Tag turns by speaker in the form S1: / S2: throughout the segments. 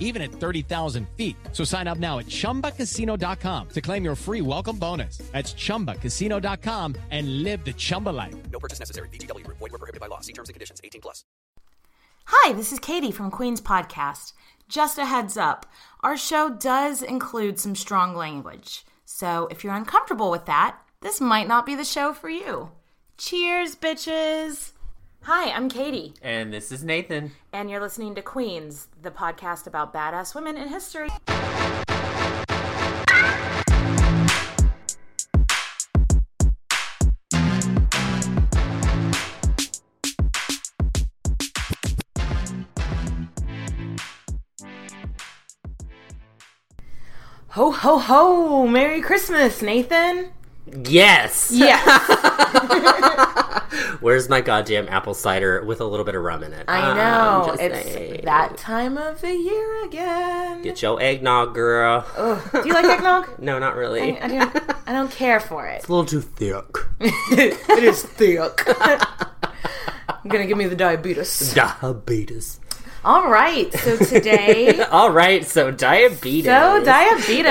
S1: even at 30,000 feet. So sign up now at ChumbaCasino.com to claim your free welcome bonus. That's ChumbaCasino.com and live the Chumba life.
S2: No purchase necessary. VGW. Void were prohibited by law. See terms and conditions. 18 plus.
S3: Hi, this is Katie from Queen's Podcast. Just a heads up, our show does include some strong language. So if you're uncomfortable with that, this might not be the show for you. Cheers, bitches! Hi, I'm Katie,
S4: And this is Nathan.
S3: and you're listening to Queens, the podcast about badass women in history. Ho, ho, ho! Merry Christmas, Nathan!
S4: Yes.
S3: Yes,
S4: Where's my goddamn apple cider with a little bit of rum in it?
S3: I
S4: um,
S3: know.
S4: just
S3: It's
S4: saying.
S3: that time of the year again.
S4: Get your eggnog, girl.
S3: Do you like eggnog?
S4: No, not really.
S3: I, I don't. I don't care for it.
S4: It's a little too thick.
S3: it is thick. I'm gonna give me the diabetes.
S4: Diabetes.
S3: All right. So today,
S4: All right, so diabetes.
S3: so diabetes.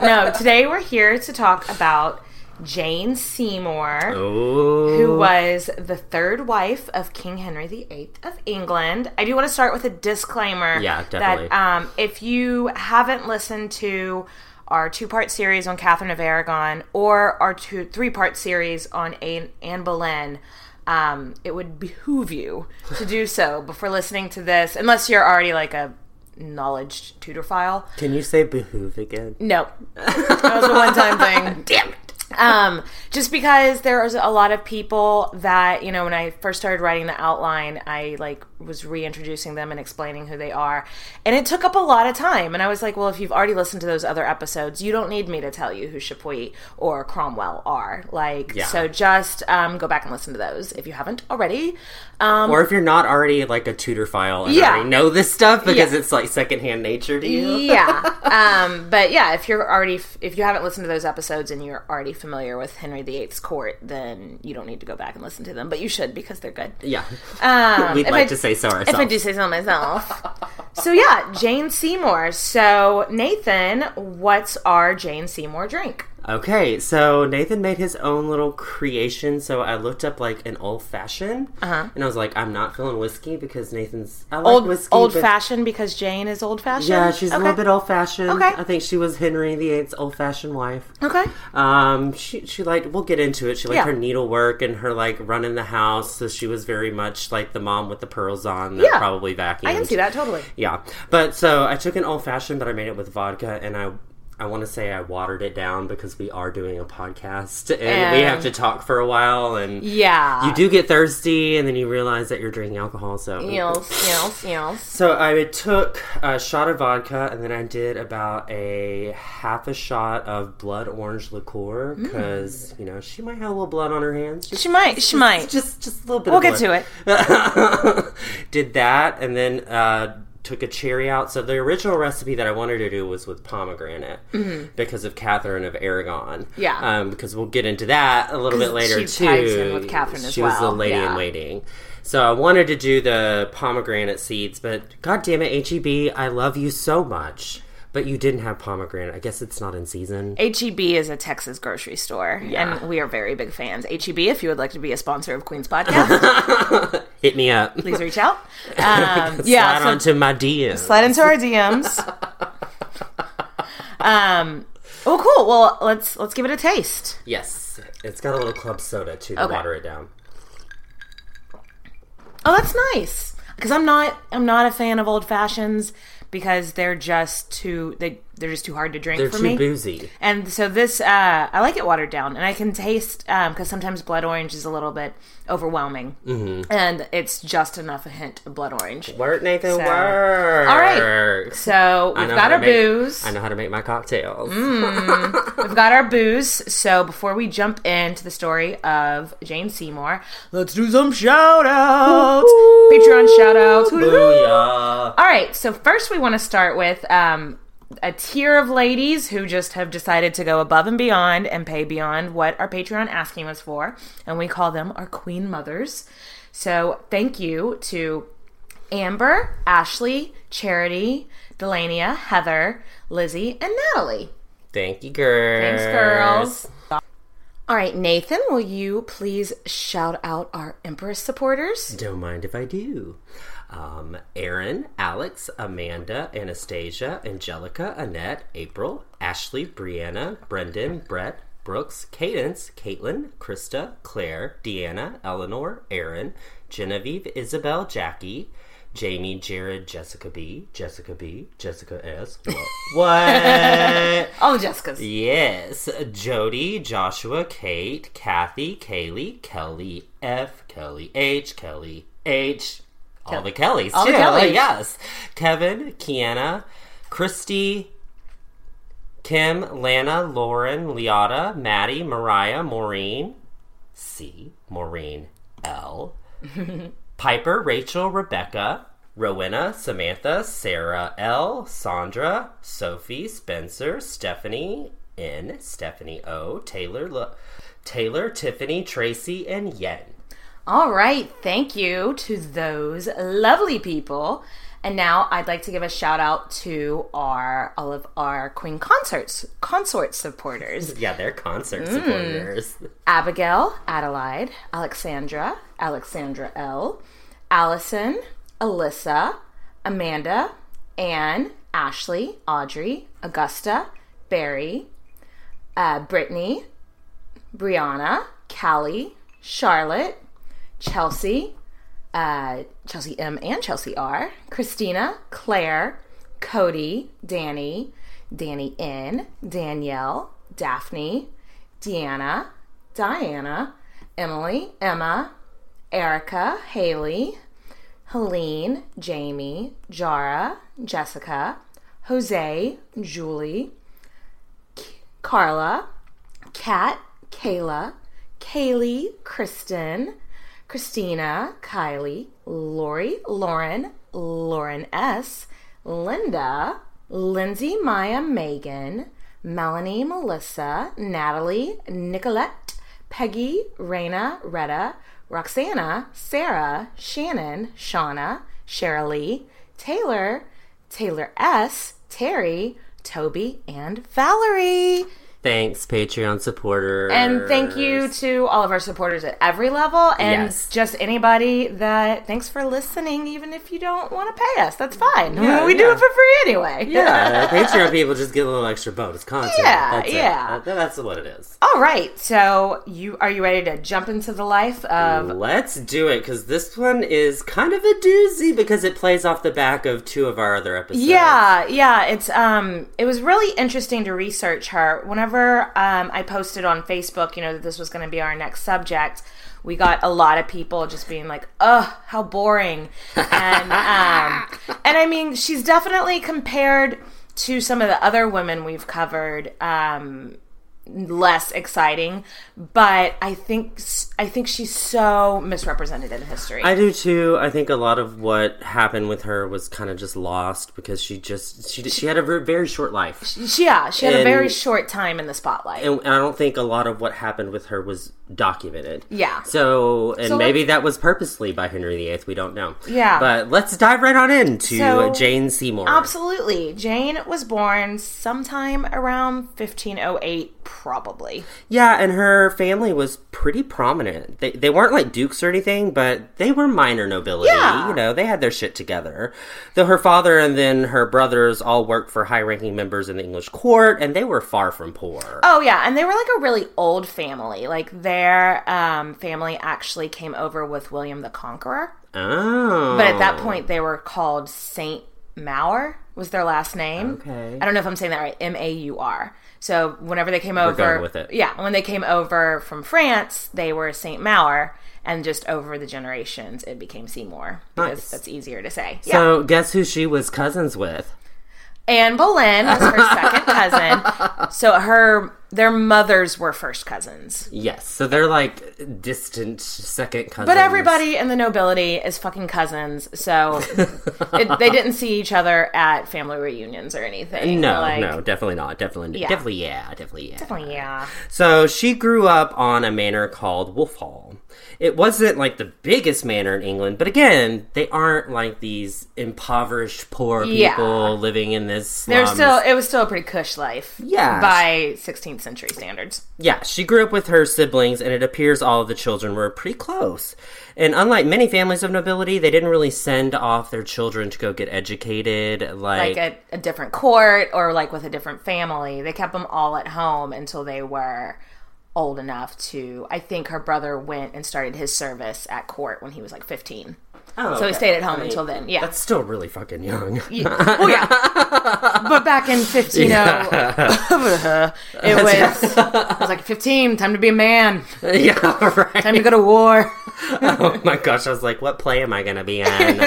S3: No, today we're here to talk about Jane Seymour.
S4: Ooh.
S3: Who was the third wife of King Henry VIII of England? I do want to start with a disclaimer.
S4: Yeah, definitely.
S3: That um, if you haven't listened to our two-part series on Catherine of Aragon or our two three-part series on Anne, Anne Boleyn, um, it would behoove you to do so before listening to this, unless you're already like a knowledge Tudorphile.
S4: Can you say behoove again?
S3: No, that was a one-time thing.
S4: Damn it.
S3: Um, just because there's a lot of people that you know when I first started writing the outline, I like was reintroducing them and explaining who they are, and it took up a lot of time. And I was like, well, if you've already listened to those other episodes, you don't need me to tell you who Chapuis or Cromwell are. Like,
S4: Yeah.
S3: so just um, go back and listen to those if you haven't already. Um,
S4: Or if you're not already like a Tudorphile and
S3: Yeah.
S4: already know this stuff because
S3: Yeah.
S4: it's like secondhand nature to you.
S3: yeah um but yeah if you're already if you haven't listened to those episodes and you're already familiar with henry viii's court then you don't need to go back and listen to them but you should because they're good
S4: Yeah.
S3: um
S4: We'd like
S3: I-
S4: to say so ourselves.
S3: if i do say so myself so yeah jane seymour so nathan what's our jane seymour drink
S4: Okay, so Nathan made his own little creation. So I looked up like an old fashioned, uh-huh. and I was like, I'm not feeling whiskey because Nathan's I like
S3: old
S4: whiskey,
S3: old
S4: but-
S3: fashioned because jane is old fashioned
S4: Yeah, she's a little bit old fashioned.
S3: Okay.
S4: I think she was Henry VIII's old fashioned wife.
S3: okay
S4: Um, she she liked. We'll get into it. She liked
S3: Yeah.
S4: her needlework and her like running the house. So she was very much like the mom with the pearls on that
S3: Yeah.
S4: probably vacuumed.
S3: i can see that totally
S4: Yeah, but so I took an old fashioned, but I made it with vodka, and I I want to say I watered it down because we are doing a podcast and, we have to talk for a while, and
S3: yeah
S4: you do get thirsty, and then you realize that you're drinking alcohol. So
S3: yes yes yes
S4: so I took a shot of vodka, and then I did about a half a shot of blood orange liqueur
S3: Mm.
S4: because you know she might have a little blood on her hands. Just,
S3: she might she might
S4: just just a little bit.
S3: we'll get
S4: blood.
S3: to it
S4: did that and then uh, took a cherry out. So the original recipe that I wanted to do was with pomegranate because of Catherine of Aragon.
S3: Mm-hmm. Yeah.
S4: um, because we'll get into that a little bit later
S3: she
S4: too.
S3: ties in with Catherine as
S4: she was the lady
S3: yeah.
S4: in waiting. So I wanted to do the pomegranate seeds, but god damn it, HEB, I love you so much. But you didn't have pomegranate. I guess it's not in season.
S3: HEB is a Texas grocery store, and we are very big fans. HEB, if you would like to be a sponsor of Queen's Podcast,
S4: Hit me up.
S3: please reach out. Um, yeah,
S4: Slide
S3: so
S4: onto my DM.
S3: slide into our DMs. um, oh, cool. Well, let's let's give it a taste.
S4: Yes, it's got a little club soda too to
S3: Okay.
S4: water it down.
S3: Oh, that's nice. Because I'm not I'm not a fan of old fashions because they're just too they they're just too hard to drink
S4: They're
S3: for
S4: too
S3: me.
S4: boozy.
S3: And so this, uh, I like it watered down, and I can taste because sometimes blood orange is a little bit overwhelming, mm-hmm. and it's just enough a hint of blood orange.
S4: Work, Nathan,
S3: So-
S4: work.
S3: All right. So we've got our
S4: make-
S3: booze.
S4: I know how to make my cocktails.
S3: We've got our booze. So before we jump into the story of Jane Seymour, let's do some shout outs. Patreon shout outs. All right. So first, we want to start with um, a tier of ladies who just have decided to go above and beyond and pay beyond what our Patreon asking us for, and we call them our Queen Mothers. So thank you to Amber, Ashley, Charity, Delania, Heather, Lizzie, and Natalie.
S4: Thank you, girls.
S3: Thanks, girls. All right, Nathan, will you please shout out our Empress supporters?
S4: Don't mind if I do. Um, Aaron, Alex, Amanda, Anastasia, Angelica, Annette, April, Ashley, Brianna, Brendan, Brett, Brooks, Cadence, Caitlin, Krista, Claire, Deanna, Eleanor, Aaron, Genevieve, Isabel, Jackie, Jamie, Jared, Jessica B, Jessica B, Jessica S. What?
S3: All Jessicas.
S4: Yes, Jody, Joshua, Kate, Kathy, Kaylee, Kelly F, Kelly H, Kelly H, all the Kellys
S3: All the
S4: too.
S3: Kellys.
S4: Yes, Kevin, Kiana, Christy, Kim, Lana, Lauren, Liotta, Maddie, Mariah, Maureen, C, Maureen L, Piper, Rachel, Rebecca, Rowena, Samantha, Sarah L, Sandra, Sophie, Spencer, Stephanie N, Stephanie O, Taylor, Lo- Taylor, Tiffany, Tracy, and Yen.
S3: All right, thank you to those lovely people. And now I'd like to give a shout out to our all of our Queen concerts consort supporters.
S4: Yeah, they're concert supporters.
S3: Abigail, Adelaide, Alexandra, Alexandra L, Allison, Alyssa, Amanda, Anne, Ashley, Audrey, Augusta, Barry, uh, Brittany, Brianna, Callie, Charlotte, Chelsea, uh, Chelsea M and Chelsea R, Christina, Claire, Cody, Danny, Danny N, Danielle, Daphne, Deanna, Diana, Emily, Emma, Erica, Haley, Helene, Jamie, Jara, Jessica, Jose, Julie, K- Carla, Kat, Kayla, Kaylee, Kristen, Christina, Kylie, Lori, Lauren, Lauren S, Linda, Lindsay, Maya, Megan, Melanie, Melissa, Natalie, Nicolette, Peggy, Raina, Retta, Roxana, Sarah, Shannon, Shauna, Sherilee, Taylor, Taylor S, Terry, Toby, and Valerie.
S4: Thanks, Patreon supporters.
S3: And thank you to all of our supporters at every level and
S4: Yes.
S3: just anybody that thanks for listening, even if you don't want to pay us. That's fine.
S4: Yeah,
S3: we do it for free anyway.
S4: Yeah, Patreon people just get a little extra bonus content.
S3: Yeah,
S4: that's
S3: yeah.
S4: That- that's what it is.
S3: All right. So you are you ready to jump into the life of
S4: Let's do it because this one is kind of a doozy because it plays off the back of two of our other episodes.
S3: Yeah, yeah, it's um it was really interesting to research her. Whenever um I posted on Facebook, you know, that this was going to be our next subject, we got a lot of people just being like, "Ugh, how boring." And um and I mean, she's definitely compared to some of the other women we've covered um less exciting, but I think I think she's so misrepresented in history.
S4: I do too. I think a lot of what happened with her was kind of just lost because she just she she had a very, very short life,
S3: She- yeah, she had a very short time in the spotlight.
S4: and, and I don't think a lot of what happened with her was documented.
S3: Yeah.
S4: So, and
S3: So
S4: maybe that was purposely by Henry VIII. We don't know.
S3: Yeah.
S4: But let's dive right on into
S3: So-
S4: Jane Seymour.
S3: Absolutely. Jane was born sometime around 1508, probably.
S4: Yeah, and her family was pretty prominent. They they weren't like dukes or anything, but they were minor nobility.
S3: Yeah.
S4: You know, they had their shit together. Though her father and then her brothers all worked for high-ranking members in the English court, and they were far from poor.
S3: Oh, yeah. And they were like a really old family. Like their um, family actually came over with William the Conqueror.
S4: Oh.
S3: But at that point, they were called Saint Maur was their last name.
S4: Okay.
S3: I don't know if I'm saying that right. M A U R. So whenever they came over,
S4: going with it.
S3: yeah, when they came over from France, they were Saint Maur, and just over the generations, it became Seymour because
S4: Nice.
S3: that's easier to say. yeah.
S4: So guess who she was cousins with?
S3: Anne Boleyn was her second cousin. So her their mothers were first cousins.
S4: Yes. So they're like distant second cousins.
S3: But everybody in the nobility is fucking cousins, so it, they didn't see each other at family reunions or anything.
S4: No,
S3: Like,
S4: no, definitely not. Definitely,
S3: Yeah.
S4: definitely, yeah, definitely, yeah.
S3: Definitely, yeah.
S4: So she grew up on a manor called Wolf Hall. It wasn't like the biggest manor in England, but again, they aren't like these impoverished poor people
S3: Yeah.
S4: living in this. Slums.
S3: still it was still a pretty cush life.
S4: Yeah.
S3: By 16th century standards.
S4: Yeah, she grew up with her siblings, and it appears all of the children were pretty close. And unlike many families of nobility, they didn't really send off their children to go get educated. Like,
S3: Like a, a different court or like with a different family. They kept them all at home until they were old enough to I think her brother went and started his service at court when he was like 15.
S4: Oh,
S3: So he stayed at home
S4: I mean,
S3: until then. Yeah.
S4: That's still really fucking young.
S3: Yeah. Oh yeah. but back in 15 it was it was like 15 time to be a man
S4: yeah, right.
S3: time to go to war
S4: oh my gosh, I was like, what play am I going to be in?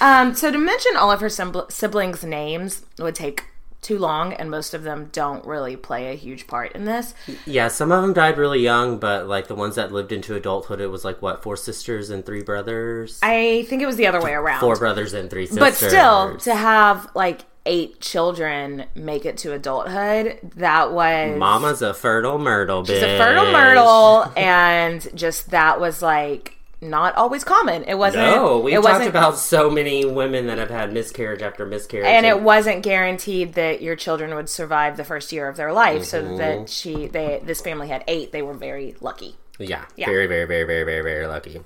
S3: um so to mention all of her sibl- siblings names would take too long and most of them don't really play a huge part in this
S4: yeah, some of them died really young, but like the ones that lived into adulthood, it was like what, four sisters and three brothers?
S3: i think it was the other way around
S4: Four brothers and three sisters.
S3: but still to have like eight children make it to adulthood that was
S4: Mama's a fertile myrtle, bitch.
S3: She's a fertile myrtle, and just that was like not always common. It wasn't.
S4: No, we
S3: it
S4: talked about so many women that have had miscarriage after miscarriage.
S3: and it wasn't guaranteed that your children would survive the first year of their life. So
S4: Mm-hmm.
S3: that she, they, this family had eight. They were very lucky.
S4: Yeah,
S3: Yeah.
S4: very, very, very, very, very, very lucky.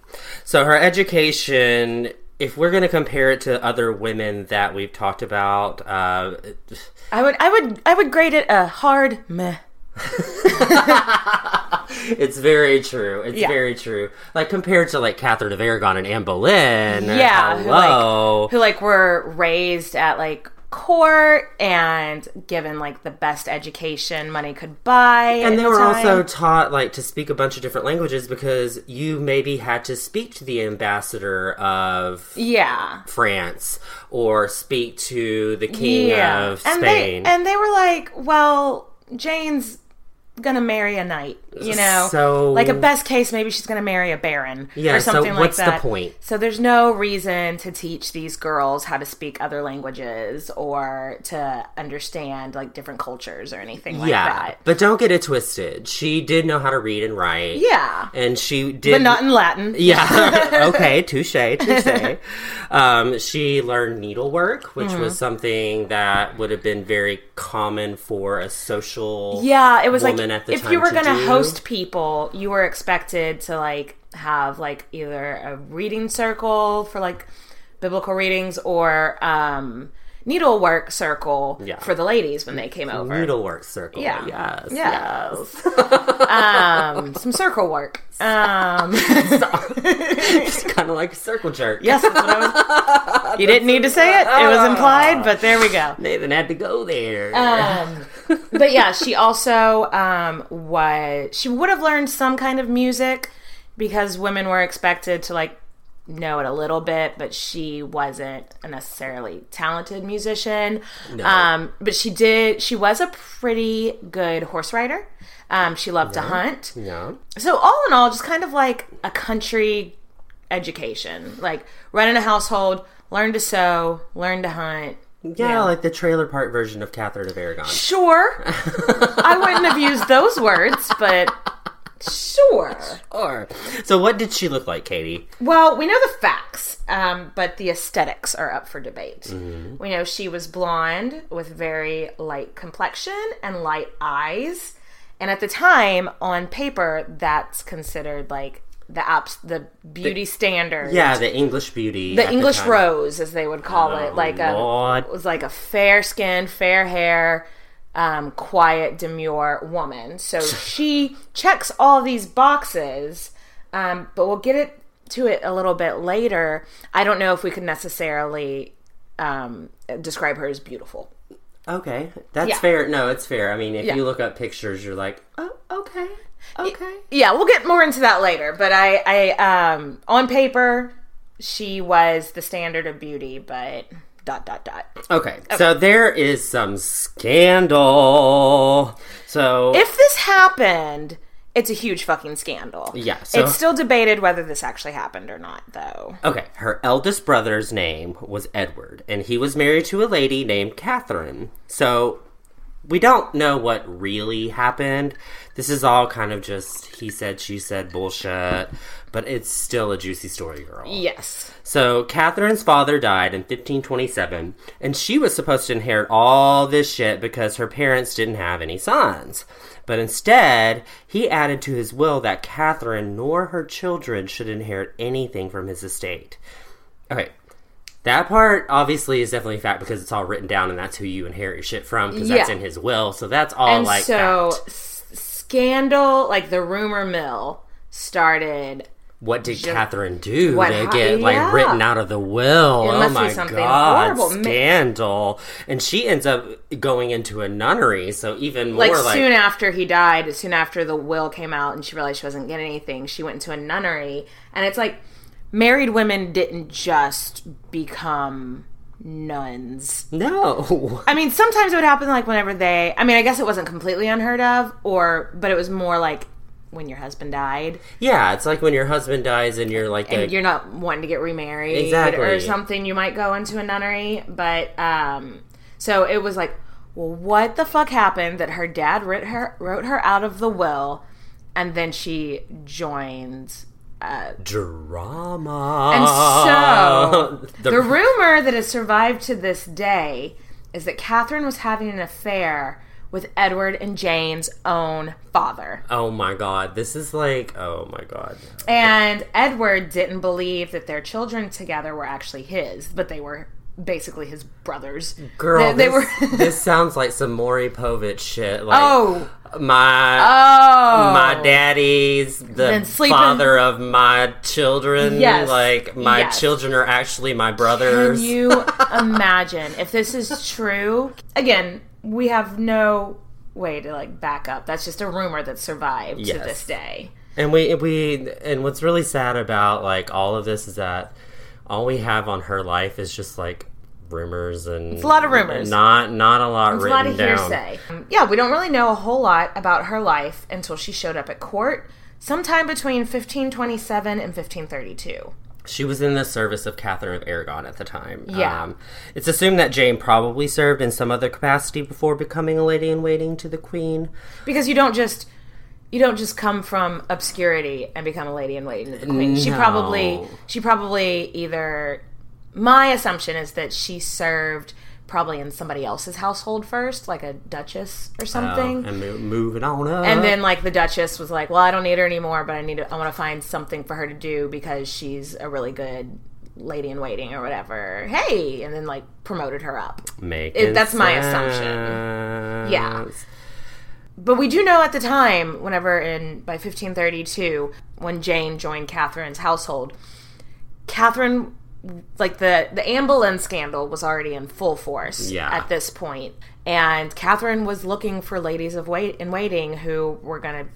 S4: So her education, if we're going to compare it to other women that we've talked about, uh,
S3: I would, I would, I would grade it a hard meh.
S4: it's very true. It's
S3: Yeah.
S4: very true. Like compared to like Catherine of Aragon and Anne Boleyn.
S3: Yeah, who, like, who like were raised at like court and given like the best education money could buy.
S4: and they were
S3: time.
S4: also taught like to speak a bunch of different languages because you maybe had to speak to the ambassador of
S3: yeah.
S4: France or speak to the king of
S3: and
S4: Spain.
S3: they and they were like, well, Jane's gonna marry a knight, you know.
S4: So-
S3: like a best case, maybe she's gonna marry a baron
S4: Yeah,
S3: or
S4: so
S3: something
S4: what's the
S3: like that.
S4: point?
S3: So there's no reason to teach these girls how to speak other languages or to understand like different cultures or anything like
S4: yeah,
S3: that.
S4: but don't get it twisted. She did know how to read and write.
S3: Yeah,
S4: and she did
S3: but not in Latin.
S4: Yeah. okay. Touche. Touche. um, she learned needlework, which
S3: Mm-hmm.
S4: was something that would have been very common for a social.
S3: Yeah, it was like
S4: woman at the
S3: if you were
S4: to
S3: gonna
S4: do.
S3: host people, you were expected to like have like either a reading circle for like biblical readings or um needlework circle
S4: Yeah.
S3: for the ladies when they came over.
S4: Needlework circle.
S3: Yeah.
S4: Yes.
S3: Yes. um, some circle work. Um,
S4: It's kind of like a circle jerk.
S3: yes, that's what I was. You didn't need to say it; it was implied, but there we go.
S4: Nathan had to go there.
S3: Um, but yeah, she also um, was she would have learned some kind of music because women were expected to like know it a little bit, but she wasn't a necessarily talented musician. Um, but she did. She was a pretty good horse rider. Um, she loved to hunt.
S4: yeah.
S3: So all in all, just kind of like a country education, like run in a household, learn to sew, learn to hunt.
S4: Yeah, like the trailer park version of Catherine of Aragon.
S3: Sure. I wouldn't have used those words, but sure.
S4: Or so, what did she look like, Katie?
S3: Well, we know the facts, um, but the aesthetics are up for debate. We know she was blonde with very light complexion and light eyes. And at the time, on paper, that's considered like the apps, the beauty standard.
S4: Yeah, the English beauty.
S3: the English
S4: time.
S3: rose, as they would call it, like a it was like a fair skin, fair hair, um, quiet, demure woman. So she checks all these boxes, um, but we'll get it to it a little bit later. I don't know if we could necessarily um, describe her as beautiful.
S4: Okay, that's
S3: Yeah.
S4: fair. No, it's fair. I mean, if
S3: Yeah.
S4: you look up pictures, you're like, oh, okay, okay.
S3: Yeah, we'll get more into that later. But I, I, um, on paper, she was the standard of beauty, but dot dot dot.
S4: Okay, so there is some scandal. So
S3: If this happened, it's a huge fucking scandal.
S4: Yeah, so-
S3: it's still debated whether this actually happened or not, though.
S4: Okay, her eldest brother's name was Edward, and he was married to a lady named Catherine. So we don't know what really happened. This is all kind of just he said, she said bullshit, but it's still a juicy story, girl.
S3: Yes.
S4: So Catherine's father died in 1527, and she was supposed to inherit all this shit because her parents didn't have any sons. But instead, he added to his will that Catherine nor her children should inherit anything from his estate. Okay. That part obviously is definitely fact because it's all written down and that's who you inherit your shit from because that's in his will. So that's all
S3: and
S4: like
S3: so,
S4: fact.
S3: s- scandal, like the rumor mill, started.
S4: What did Catherine do
S3: What
S4: to get like
S3: yeah.
S4: written out of the will?
S3: It
S4: oh my
S3: something
S4: god,
S3: horrible.
S4: Scandal! And she ends up going into a nunnery, so even more
S3: Like,
S4: like,
S3: soon after he died, soon after the will came out and she realized she wasn't getting anything, she went into a nunnery. And it's like married women didn't just become nuns.
S4: no.
S3: I mean, sometimes it would happen like whenever they. I mean, I guess it wasn't completely unheard of, or but it was more like when your husband died
S4: Yeah, it's like when your husband dies and you're like,
S3: and
S4: a,
S3: you're not wanting to get remarried
S4: Exactly.
S3: or something. You might go into a nunnery, but um, so it was like, well, what the fuck happened that her dad wrote her wrote her out of the will, and then she joined
S4: drama.
S3: And so,
S4: The-
S3: the, rumor that has survived to this day is that Catherine was having an affair with Edward and Jane's own father.
S4: oh my god, this is like, oh my god.
S3: And Edward didn't believe that their children together were actually his, but they were basically his brothers.
S4: Girl,
S3: they, they
S4: this,
S3: were.
S4: this sounds like some Maury Povich shit. Like,
S3: oh,
S4: my
S3: oh,
S4: my daddy's the father of my children.
S3: Yes.
S4: Like my
S3: Yes.
S4: children are actually my brothers.
S3: Can you imagine if this is true? Again, we have no way to like back up. That's just a rumor that survived to this day.
S4: and we we and what's really sad about like all of this is that all we have on her life is just like rumors and it's
S3: a lot of rumors.
S4: Not not a lot
S3: It's a lot of
S4: down.
S3: hearsay. Um, Yeah, we don't really know a whole lot about her life until she showed up at court sometime between 1527 and 1532.
S4: She was in the service of Catherine of Aragon at the time.
S3: Yeah.
S4: Um, it's assumed that Jane probably served in some other capacity before becoming a lady in waiting to the queen.
S3: Because you don't just you don't just come from obscurity and become a lady in waiting to the queen. She probably she probably either my assumption is that she served probably in somebody else's household first, like a duchess or something.
S4: and mo- moving on up.
S3: and then like the duchess was like well i don't need her anymore but i need to i want to find something for her to do because she's a really good lady in waiting or whatever hey and then like promoted her up
S4: Making
S3: it- that's my assumption. Yeah. but we do know at the time whenever in by 1532 when jane joined catherine's household catherine like the the Anne Boleyn scandal was already in full force
S4: Yeah.
S3: at this point, and Catherine was looking for ladies of wait in waiting who were gonna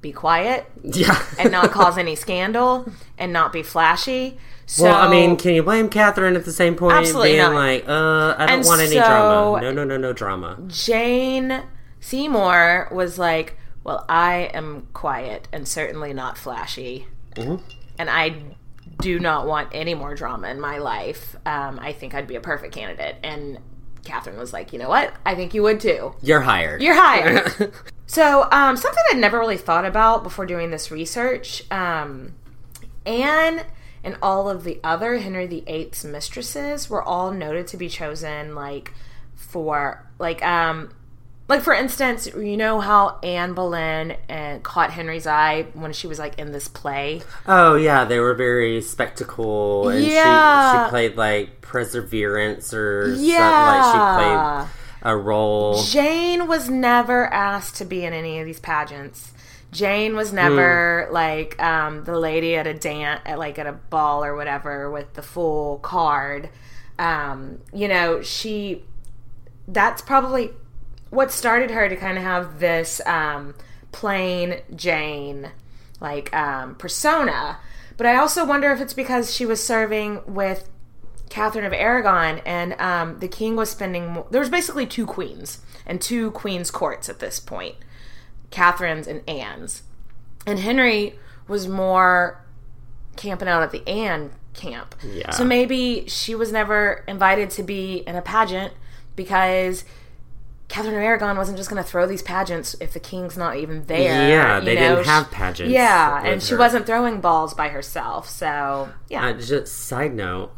S3: be quiet
S4: Yeah.
S3: and not cause any scandal and not be flashy. So,
S4: well, I mean, can you blame Catherine at the same point?
S3: Absolutely
S4: being
S3: not.
S4: like, uh, I don't
S3: And
S4: want any
S3: so-
S4: drama. No, no, no, no drama.
S3: Jane Seymour was like, "Well, I am quiet and certainly not flashy,
S4: Mm-hmm.
S3: and I do not want any more drama in my life. Um, I think I'd be a perfect candidate." And Catherine was like, "You know what? I think you would too.
S4: You're hired.
S3: You're hired." so, um, something I'd never really thought about before doing this research, um, Anne and all of the other Henry VIII's mistresses were all noted to be chosen like for like um like for instance, you know how Anne Boleyn uh, caught Henry's eye when she was like in this play.
S4: Oh yeah, they were very spectacle, and she
S3: Yeah.
S4: she played like perseverance or something.
S3: Yeah.
S4: Like she played a role.
S3: Jane was never asked to be in any of these pageants. Jane was never like um, the lady at a dance, at like at a ball or whatever with the full card. um, you know, she that's probably what started her to kind of have this um, plain Jane like um, persona. But I also wonder if it's because she was serving with Catherine of Aragon, and um, the king was spending. There was basically two queens and two queens' courts at this point, Catherine's and Anne's, and Henry was more camping out at the Anne camp.
S4: Yeah.
S3: So maybe she was never invited to be in a pageant because Catherine of Aragon wasn't just going to throw these pageants if the king's not even there.
S4: Yeah,
S3: you
S4: they
S3: know?
S4: didn't have pageants
S3: Yeah, and she
S4: her.
S3: wasn't throwing balls by herself. So yeah,
S4: Uh, just side note,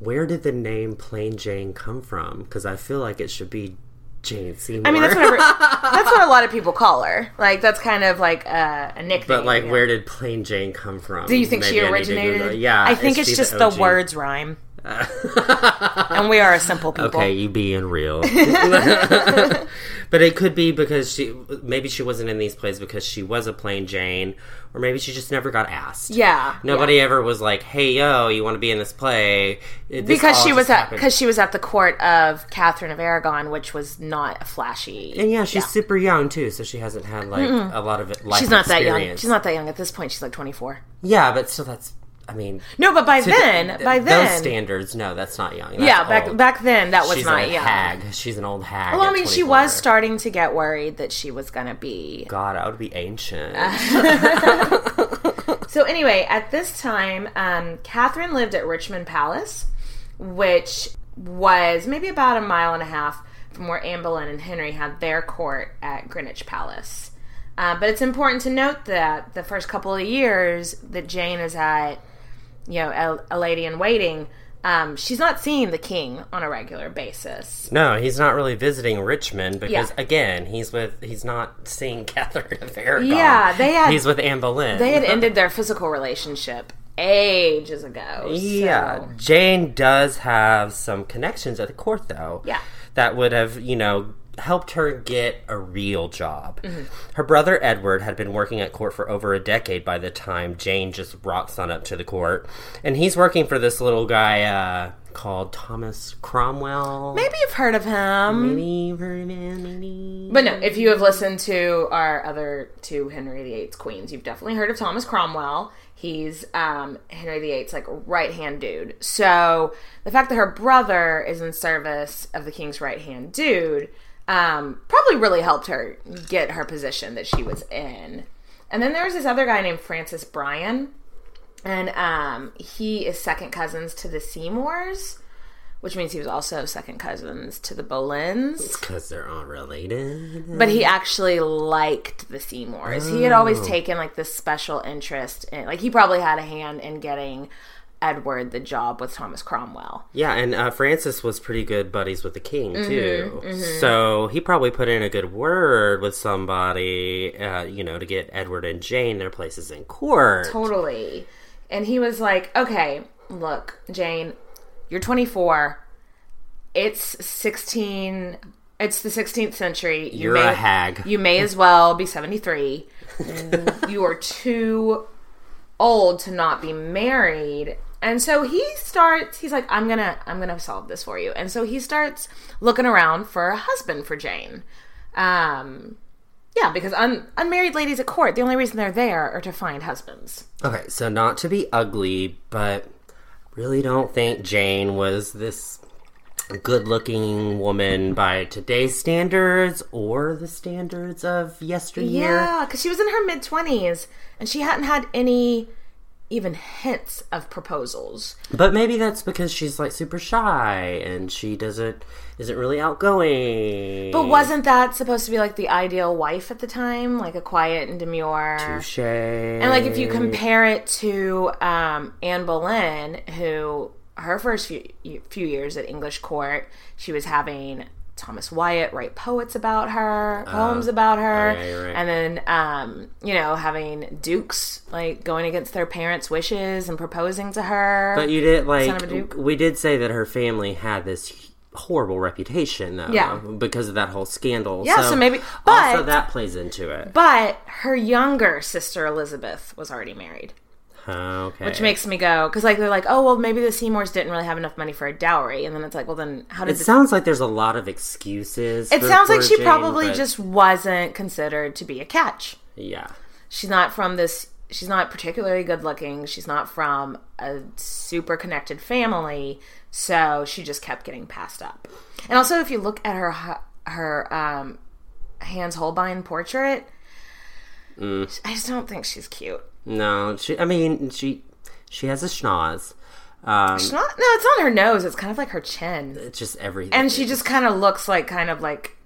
S4: where did the name Plain Jane come from? Because I feel like it should be Jane Seymour.
S3: I mean that's whatever, that's what a lot of people call her. Like that's kind of like a, a nickname.
S4: but like,
S3: yeah.
S4: where did Plain Jane come from?
S3: do you think she
S4: Maybe I Google
S3: originated?
S4: it. Yeah,
S3: I think
S4: is
S3: it's just the
S4: OG?
S3: words rhyme. and we are a simple people.
S4: Okay, you being real. but it could be because she maybe she wasn't in these plays because she was a plain Jane, or maybe she just never got asked.
S3: Yeah,
S4: Nobody ever was like, "Hey, yo, you want to be in this play?" This
S3: because she was at because she was at the court of Catherine of Aragon, which was not a flashy.
S4: and yeah, she's super young too, so she hasn't had like a lot of it. Life
S3: she's not that young. She's not that young at this point. She's like twenty four.
S4: Yeah, but still, that's. I mean,
S3: No, but by then,
S4: the-
S3: by
S4: those
S3: then,
S4: standards, no, that's not young. That's
S3: yeah, back
S4: old.
S3: back then that was
S4: She's
S3: not young.
S4: hag. She's an old hag.
S3: Well, I mean, she was starting to get worried that she was going to be.
S4: God, I would be ancient.
S3: So anyway, at this time, um, Catherine lived at Richmond Palace, which was maybe about a mile and a half from where Anne Boleyn and Henry had their court at Greenwich Palace. Uh, but it's important to note that the first couple of years that Jane is at, you know, a, a lady in waiting, um, she's not seeing the king on a regular basis.
S4: No, he's not really visiting Richmond because
S3: Yeah.
S4: again, he's with he's not seeing Catherine of Aragon.
S3: Yeah, they had-
S4: he's with Anne Boleyn.
S3: They had ended their physical relationship ages ago.
S4: Yeah,
S3: so-
S4: Jane does have some connections at the court though.
S3: Yeah.
S4: that would have you know helped her get a real job.
S3: Mm-hmm.
S4: Her brother Edward had been working at court for over a decade by the time Jane just rocks on up to the court, and he's working for this little guy uh, called Thomas Cromwell.
S3: Maybe you've heard of him.
S4: Maybe, maybe.
S3: But no, if you have listened to our other two Henry VIII's queens, you've definitely heard of Thomas Cromwell. He's um, Henry VIII's like right hand dude. So the fact that her brother is in service of the king's right hand dude um, probably really helped her get her position that she was in. And then there was this other guy named Francis Bryan, and um, he is second cousins to the Seymours, which means he was also second cousins to the Boleyns.
S4: Because they're all related.
S3: But he actually liked the Seymours. He had always taken like this special interest in, like he probably had a hand in getting Edward the job with Thomas Cromwell.
S4: Yeah, and uh, Francis was pretty good buddies with the king
S3: Mm-hmm,
S4: too. So he probably put in a good word with somebody, uh, you know, to get Edward and Jane their places in court.
S3: Totally. And he was like, "Okay, look, Jane, you're 24. It's 16. It's the 16th century. You
S4: You're a hag.
S3: You may as well be 73. you are too old to not be married." And so he starts he's like I'm to I'm to solve this for you. And so he starts looking around for a husband for Jane. Um yeah, because un- unmarried ladies at court, the only reason they're there are to find husbands.
S4: Okay, so not to be ugly, but really don't think Jane was this good-looking woman by today's standards or the standards of yesteryear.
S3: Yeah, because she was in her mid 20s and she hadn't had any even hints of proposals.
S4: But maybe that's because she's like super shy and she doesn't isn't really outgoing.
S3: But wasn't that supposed to be like the ideal wife at the time? Like a quiet and demure.
S4: Touche.
S3: And like if you compare it to um, Anne Boleyn, who her first few few years at English court, she was having Thomas Wyatt write poets about her, poems about her,
S4: oh, yeah, right.
S3: and then um, you know having dukes like going against their parents' wishes and proposing to her.
S4: But you did
S3: Son
S4: like
S3: of a duke.
S4: we did say that her family had this horrible reputation though
S3: Yeah.
S4: because of that whole scandal.
S3: Yeah, so maybe-
S4: also
S3: but-
S4: that plays into it.
S3: but her younger sister Elizabeth was already married.
S4: Okay.
S3: which makes me go because like they're like, oh well, maybe the Seymours didn't really have enough money for a dowry, and then it's like, well, then how did
S4: It
S3: the
S4: sounds like there's a lot of excuses.
S3: It
S4: for
S3: sounds like she
S4: Jane,
S3: probably
S4: but-
S3: just wasn't considered to be a catch.
S4: yeah.
S3: She's not from this. She's not particularly good looking. She's not from a super connected family, so she just kept getting passed up. And also, if you look at her her um, Hans Holbein portrait,
S4: Mm.
S3: I just don't think she's cute.
S4: No, she. I mean, she she has a schnoz. Um,
S3: It's not. No, it's not her nose. It's kind of like her chin,
S4: it's just everything.
S3: and she just kind of looks like kind of like.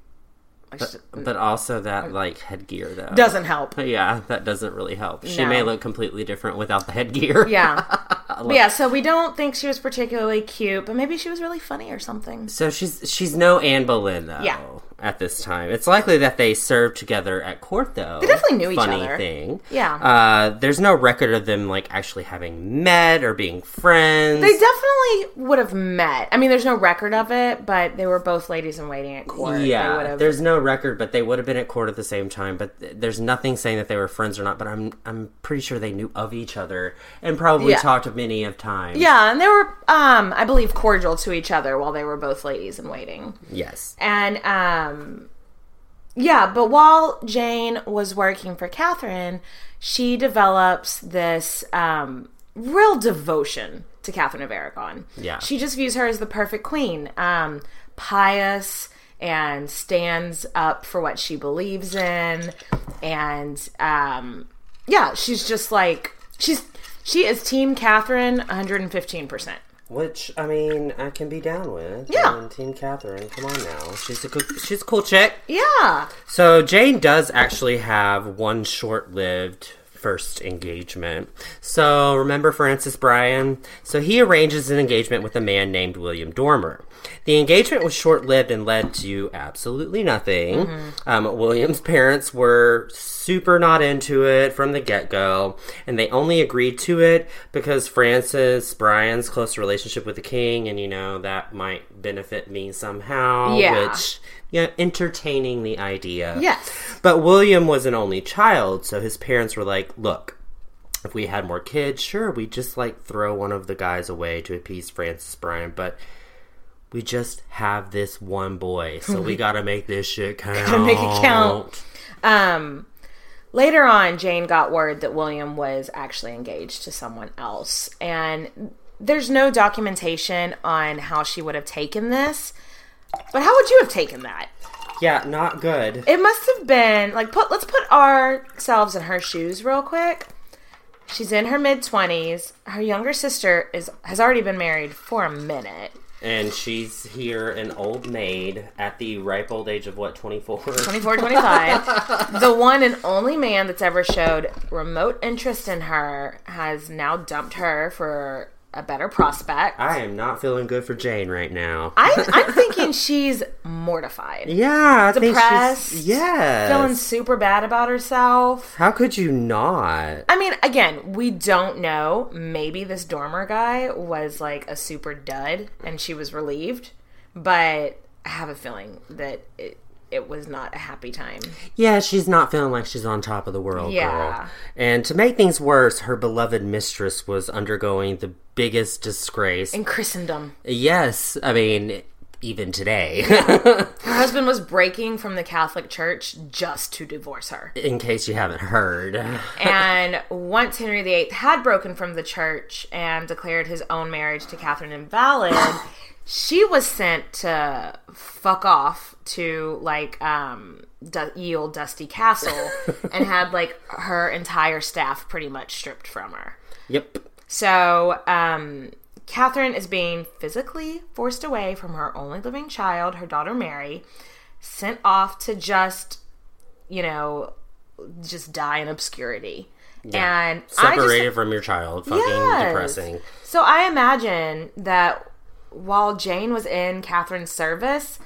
S3: like she-
S4: But also that like headgear though
S3: doesn't help.
S4: Yeah, that doesn't really help. She
S3: No.
S4: may look completely different without the headgear.
S3: Yeah. But yeah, so we don't think she was particularly cute, but maybe she was really funny or something.
S4: So she's she's no Anne Boleyn though.
S3: Yeah.
S4: At this time, it's likely that they served together at court though. They
S3: definitely knew each
S4: Funny
S3: other.
S4: thing.
S3: Yeah.
S4: Uh, there's no record of them like actually having met or being friends.
S3: They definitely would have met. I mean, there's no record of it, but they were both ladies in waiting at court.
S4: Yeah, there's no record, but they would have been at court at the same time. But th- there's nothing saying that they were friends or not. But I'm I'm pretty sure they knew of each other and probably
S3: Yeah.
S4: talked many of times.
S3: Yeah, and they were, um, I believe, cordial to each other while they were both ladies in waiting.
S4: Yes.
S3: And um yeah, but while Jane was working for Catherine, she develops this um real devotion to Catherine of Aragon.
S4: Yeah.
S3: She just views her as the perfect queen. Um pious and stands up for what she believes in and um yeah, she's just like she's she is team Catherine 115%.
S4: Which I mean, I can be down with.
S3: Yeah.
S4: And Team Catherine, come on now. She's a good, she's a cool chick.
S3: Yeah.
S4: So Jane does actually have one short-lived first engagement. So remember Francis Bryan? So he arranges an engagement with a man named William Dormer. The engagement was short-lived and led to absolutely nothing. Um, William's parents were super not into it from the get-go, and they only agreed to it because Francis Bryan's close relationship with the king, and you know that might benefit me somehow.
S3: Yeah.
S4: Which yeah, entertaining the idea.
S3: Yes.
S4: But William was an only child, so his parents were like, look, if we had more kids, sure, we just like throw one of the guys away to appease Francis Bryan, but we just have this one boy, so we gotta make this shit count.
S3: Gotta make it count. Um, later on, Jane got word that William was actually engaged to someone else, and there's no documentation on how she would have taken this. But how would you have taken that?
S4: Yeah, not good.
S3: It must have been like put. Let's put ourselves in her shoes real quick. She's in her mid twenties. Her younger sister is has already been married for a minute.
S4: And she's here, an old maid, at the ripe old age of what, 24?
S3: 24, 25. the one and only man that's ever showed remote interest in her has now dumped her for a better prospect.
S4: I am not feeling good for Jane right now.
S3: I, I'm thinking she's mortified.
S4: yeah, I
S3: Depressed,
S4: yes.
S3: Feeling super bad about herself.
S4: How could you not?
S3: I mean, again, we don't know. Maybe this Dormer guy was like a super dud and she was relieved, but I have a feeling that it, it was not a happy time.
S4: Yeah, she's not feeling like she's on top of the world,
S3: Yeah.
S4: girl. And to make things worse, her beloved mistress was undergoing the biggest disgrace.
S3: In Christendom.
S4: yes, I mean, even today.
S3: Her husband was breaking from the Catholic Church just to divorce her.
S4: In case you haven't heard.
S3: And once Henry VIII had broken from the church and declared his own marriage to Catherine invalid, she was sent to fuck off to like um du- ye old dusty castle and had like her entire staff pretty much stripped from her.
S4: Yep.
S3: So, um, Catherine is being physically forced away from her only living child, her daughter Mary, sent off to just, you know, just die in obscurity. And I
S4: Separated
S3: just,
S4: from your child. Fucking
S3: Yes.
S4: depressing.
S3: so I imagine that while Jane was in Catherine's service,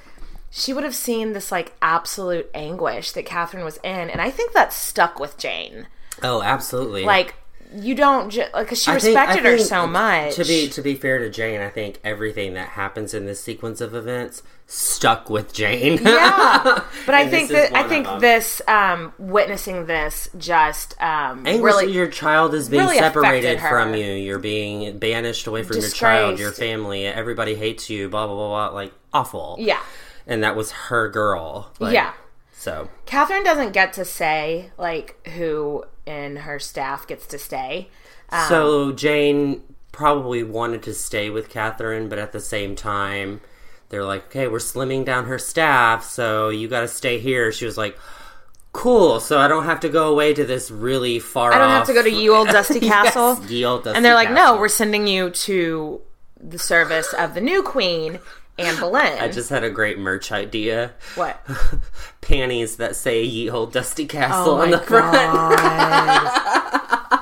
S3: she would have seen this like absolute anguish that Catherine was in, and I think that stuck with Jane
S4: Oh, absolutely.
S3: like you don't just like 'cause she
S4: think-
S3: respected
S4: I
S3: her so much.
S4: To be to be fair to Jane, I think everything that happens in this sequence of events stuck with Jane.
S3: yeah, but I think that I think this um, witnessing this just um, really
S4: your child is being
S3: really
S4: separated from you. You're being banished away from your child, your family. Everybody hates you. Blah blah blah blah. Like awful.
S3: yeah
S4: And that was her girl. Like,
S3: yeah.
S4: So
S3: Catherine doesn't get to say like who in her staff gets to stay. Um,
S4: so Jane probably wanted to stay with Catherine, but at the same time, they're like, "Okay, we're slimming down her staff, so you got to stay here." She was like. Cool, so I don't have to go away to this really far.
S3: I don't have to go to ye old dusty castle.
S4: Yes, ye old dusty
S3: and they're like,
S4: castle.
S3: no, we're sending you to the service of the new queen, Anne Boleyn.
S4: I just had a great merch idea.
S3: what?
S4: panties that say "Ye Old Dusty Castle"
S3: Oh
S4: on the front.
S3: God.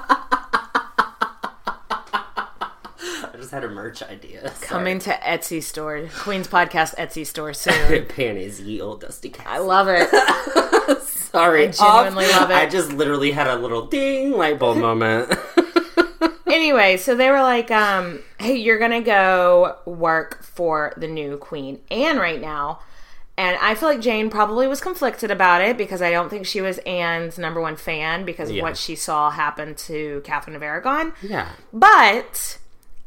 S4: I just had a merch idea. Sorry.
S3: Coming to Etsy store, Queen's Podcast Etsy store soon.
S4: panties, ye old dusty castle.
S3: I love it.
S4: Sorry,
S3: I genuinely
S4: off.
S3: love it.
S4: I just literally had a little ding light bulb moment.
S3: Anyway, so they were like, um, "Hey, you're gonna go work for the new queen Anne right now." And I feel like Jane probably was conflicted about it because I don't think she was Anne's number one fan because of
S4: Yeah.
S3: what she saw happen to Catherine of Aragon.
S4: yeah,
S3: But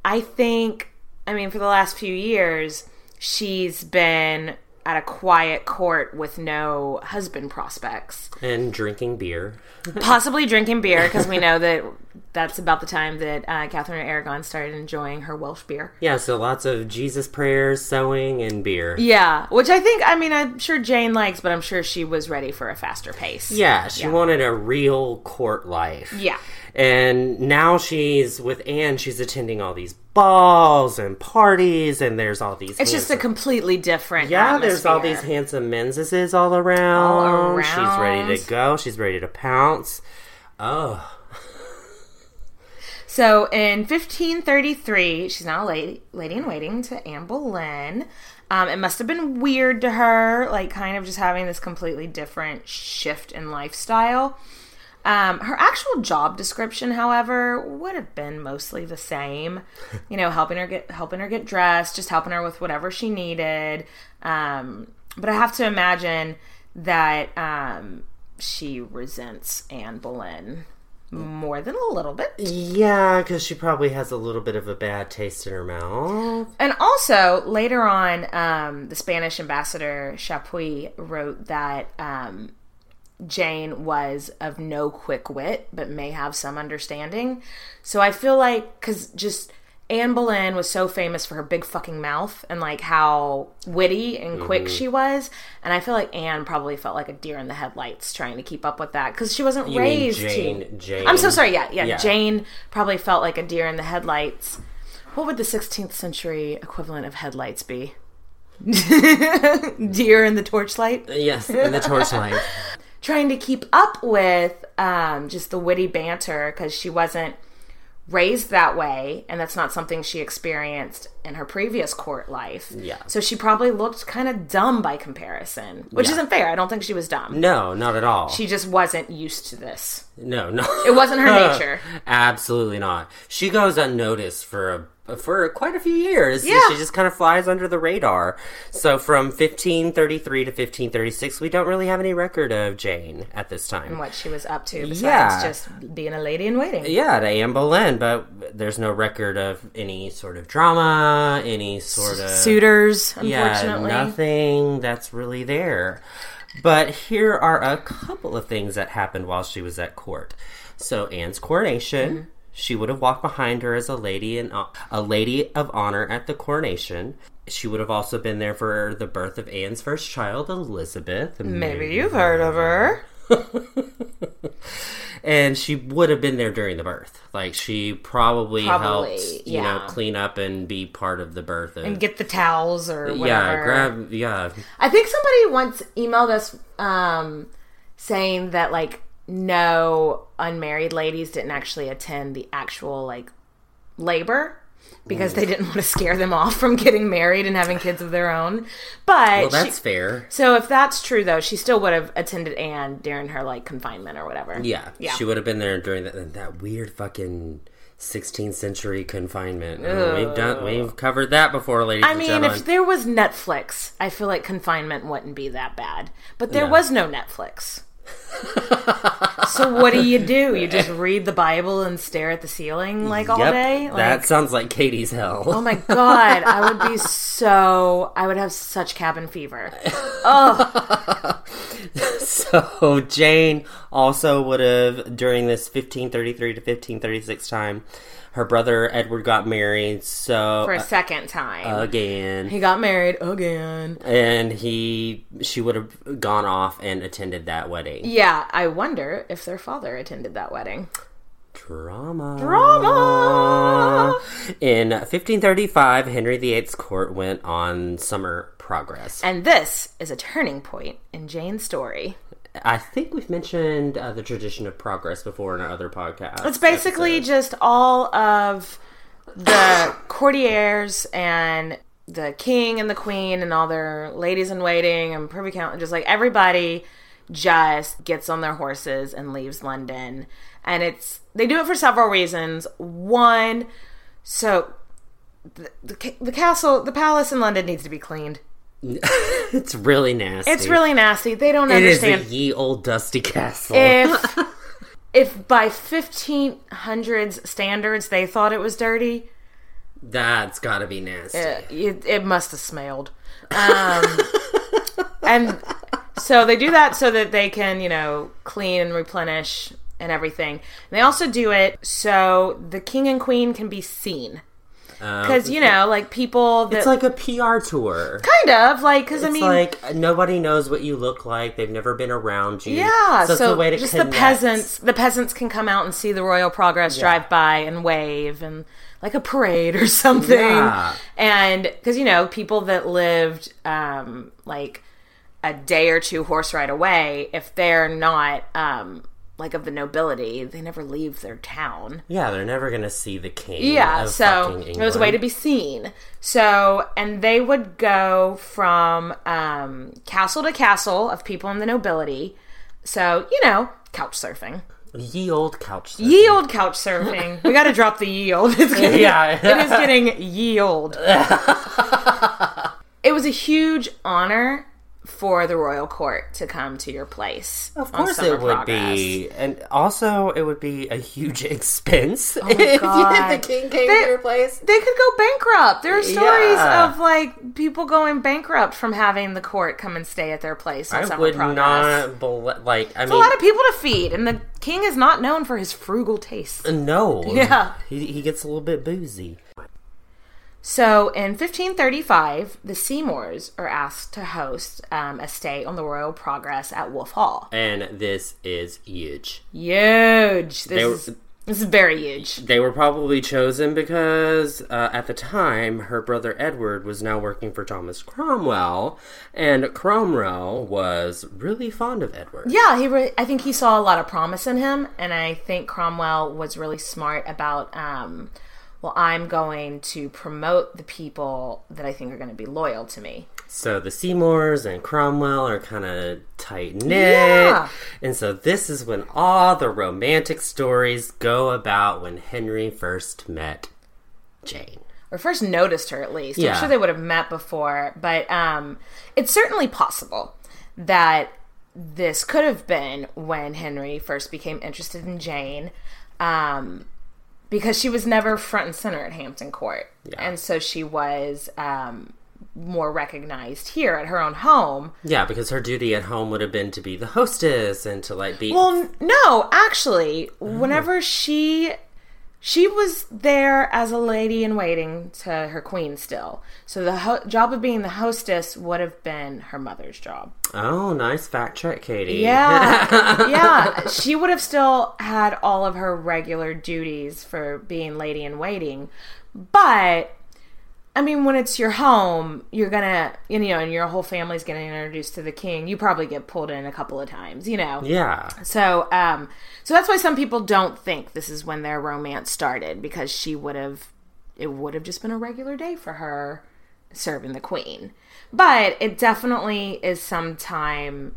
S3: I think, I mean, for the last few years, she's been at a quiet court with no husband prospects.
S4: and drinking beer.
S3: Possibly drinking beer because we know that that's about the time that uh, Catherine of Aragon started enjoying her Welsh beer.
S4: Yeah, so lots of Jesus prayers, sewing, and beer.
S3: Yeah, which I think, I mean, I'm sure Jane likes, but I'm sure she was ready for a faster pace.
S4: Yeah, she wanted a real court life.
S3: Yeah.
S4: And now she's with Anne, she's attending all these balls and parties, and there's all these.
S3: It's just a completely different
S4: Yeah, there's all these handsome menses all around.
S3: All around.
S4: She's ready to go. She's ready to pounce. Oh,
S3: So in 1533, she's now a lady, lady in waiting to Anne Boleyn. Um, it must have been weird to her, like kind of just having this completely different shift in lifestyle. Um, her actual job description, however, would have been mostly the same. You know, helping her get helping her get dressed, just helping her with whatever she needed. Um, but I have to imagine that um, she resents Anne Boleyn more than a little bit.
S4: yeah, because she probably has a little bit of a bad taste in her mouth.
S3: And also later on, um, the Spanish ambassador Chapuys wrote that um, Jane was of no quick wit, but may have some understanding. So I feel like because just Anne Boleyn was so famous for her big fucking mouth and like how witty and quick she was, and I feel like Anne probably felt like a deer in the headlights trying to keep up with that because she wasn't
S4: You
S3: raised
S4: Jane?
S3: to.
S4: Jane.
S3: I'm so sorry. Yeah, yeah,
S4: Yeah.
S3: Jane probably felt like a deer in the headlights. What would the 16th century equivalent of headlights be? deer in the torchlight.
S4: Yes, in the torchlight.
S3: Trying to keep up with um, just the witty banter because she wasn't raised that way, and that's not something she experienced in her previous court life.
S4: Yeah.
S3: So she probably looked kind of dumb by comparison, which
S4: Yeah.
S3: isn't fair. I don't think she was dumb.
S4: No, not at all.
S3: She just wasn't used to this.
S4: no, no.
S3: It wasn't her nature.
S4: Absolutely not. She goes unnoticed for a for quite a few years.
S3: Yeah.
S4: She just kind of flies under the radar. So from 1533 to 1536, we don't really have any record of Jane at this time.
S3: And what she was up to besides
S4: Yeah.
S3: just being a lady in waiting.
S4: Yeah, to Anne Boleyn, but there's no record of any sort of drama, any sort of
S3: Suitors,
S4: yeah, nothing that's really there. But here are a couple of things that happened while she was at court. So Anne's coronation,
S3: Mm-hmm.
S4: She would have walked behind her as a lady and a lady of honor at the coronation. She would have also been there for the birth of Anne's first child, Elizabeth.
S3: Maybe you've heard of her.
S4: and she would have been there during the birth. Like she probably,
S3: Probably,
S4: helped, you know, clean up and be part of the birth. Of,
S3: And get the towels or whatever.
S4: yeah, grab, yeah,
S3: I think somebody once emailed us um, saying that like no unmarried ladies didn't actually attend the actual like labor. because they mm. didn't want to scare them off from getting married and having kids of their own. But
S4: Well,
S3: she-
S4: that's fair.
S3: so if that's true, though, she still would have attended Anne during her like confinement or whatever.
S4: Yeah,
S3: yeah.
S4: she would have been there during that that weird fucking 16th century confinement. Oh, we've done, we've covered that before, ladies
S3: I mean, if there was Netflix, I feel like confinement wouldn't be that bad. But there
S4: No.
S3: was no Netflix. So what do you do? You just read the Bible and stare at the ceiling like all
S4: Yep,
S3: day? Like,
S4: that sounds like Katie's hell.
S3: Oh my god, I would be so I would have such cabin fever. Oh.
S4: so Jane also would have during this 1533 to 1536 time, her brother Edward got married. So
S3: For a second time.
S4: again,
S3: he got married again.
S4: and he she would have gone off and attended that wedding.
S3: Yeah, I wonder if their father attended that wedding.
S4: Drama.
S3: Drama!
S4: In 1535, Henry VIII's court went on summer progress.
S3: And this is a turning point in Jane's story.
S4: I think we've mentioned uh, the tradition of progress before in our other podcast.
S3: It's basically
S4: episodes.
S3: just all of the courtiers and the king and the queen and all their ladies in waiting and privy council, just like everybody just gets on their horses and leaves London. And it's they do it for several reasons. One, so the, the, the castle, the palace in London needs to be cleaned.
S4: it's really nasty.
S3: It's really nasty. They don't
S4: It is
S3: understand
S4: a ye old dusty castle.
S3: if if by 1500s standards they thought it was dirty
S4: That's got to be nasty.
S3: it, it, it must have smelled um, and so they do that so that they can you know clean and replenish and everything and they also do it so the king and queen can be seen because you know like people that
S4: it's like a PR tour.
S3: kind of like because i
S4: It's
S3: mean
S4: like nobody knows what you look like. They've never been around you.
S3: Yeah,
S4: so,
S3: so,
S4: way to
S3: just
S4: connect.
S3: the peasants, the peasants can come out and see the royal progress drive by and wave and like a parade or something.
S4: Yeah.
S3: And because you know people that lived um, like a day or two horse ride away, if they're not um, like of the nobility, they never leave their town.
S4: Yeah, they're never gonna see the king.
S3: Yeah, so it was a way to be seen. So, and they would go from um, castle to castle of people in the nobility. So, you know, couch surfing.
S4: ye old couch. surfing.
S3: Ye old couch surfing. we got to drop the ye old. It's getting,
S4: Yeah.
S3: it is getting ye old. it was a huge honor for the royal court to come to your place.
S4: Of course it would
S3: Progress.
S4: be, and also it would be a huge expense oh
S3: my
S4: if
S3: God.
S4: the king came
S3: They-
S4: to your place.
S3: They could go bankrupt. There are stories
S4: Yeah.
S3: of like people going bankrupt from having the court come and stay at their place on
S4: I
S3: Summer
S4: would
S3: Progress.
S4: not bel like. I
S3: It's
S4: mean,
S3: a lot of people to feed, and the king is not known for his frugal tastes.
S4: no.
S3: Yeah.
S4: he, he gets a little bit boozy.
S3: So in 1535, the Seymours are asked to host um, a stay on the Royal Progress at Wolf Hall.
S4: And this is huge.
S3: Huge. This
S4: They were-
S3: is this is very huge.
S4: They were probably chosen because uh, at the time her brother Edward was now working for Thomas Cromwell, and Cromwell was really fond of Edward.
S3: Yeah, he. Re- I think he saw a lot of promise in him, and I think Cromwell was really smart about. Um, well, I'm going to promote the people that I think are going to be loyal to me.
S4: So the Seymours and Cromwell are kind of tight knit.
S3: Yeah.
S4: And so this is when all the romantic stories go about when Henry first met Jane.
S3: or first noticed her at least.
S4: Yeah.
S3: I'm sure they would have met before, but um, it's certainly possible that this could have been when Henry first became interested in Jane, um, because she was never front and center at Hampton Court, and so she was um, more recognized here at her own home.
S4: Yeah, because her duty at home would have been to be the hostess and to like be
S3: Well, no, actually, whenever she she was there as a lady in waiting to her queen still. So the ho- job of being the hostess would have been her mother's job.
S4: Oh, nice fact check, Katie.
S3: Yeah. yeah, she would have still had all of her regular duties for being lady in waiting. But I mean, when it's your home, you're gonna, you know, and your whole family's getting introduced to the king. You probably get pulled in a couple of times, you know.
S4: Yeah.
S3: So, um, so that's why some people don't think this is when their romance started because she would have it would have just been a regular day for her serving the queen. But it definitely is sometime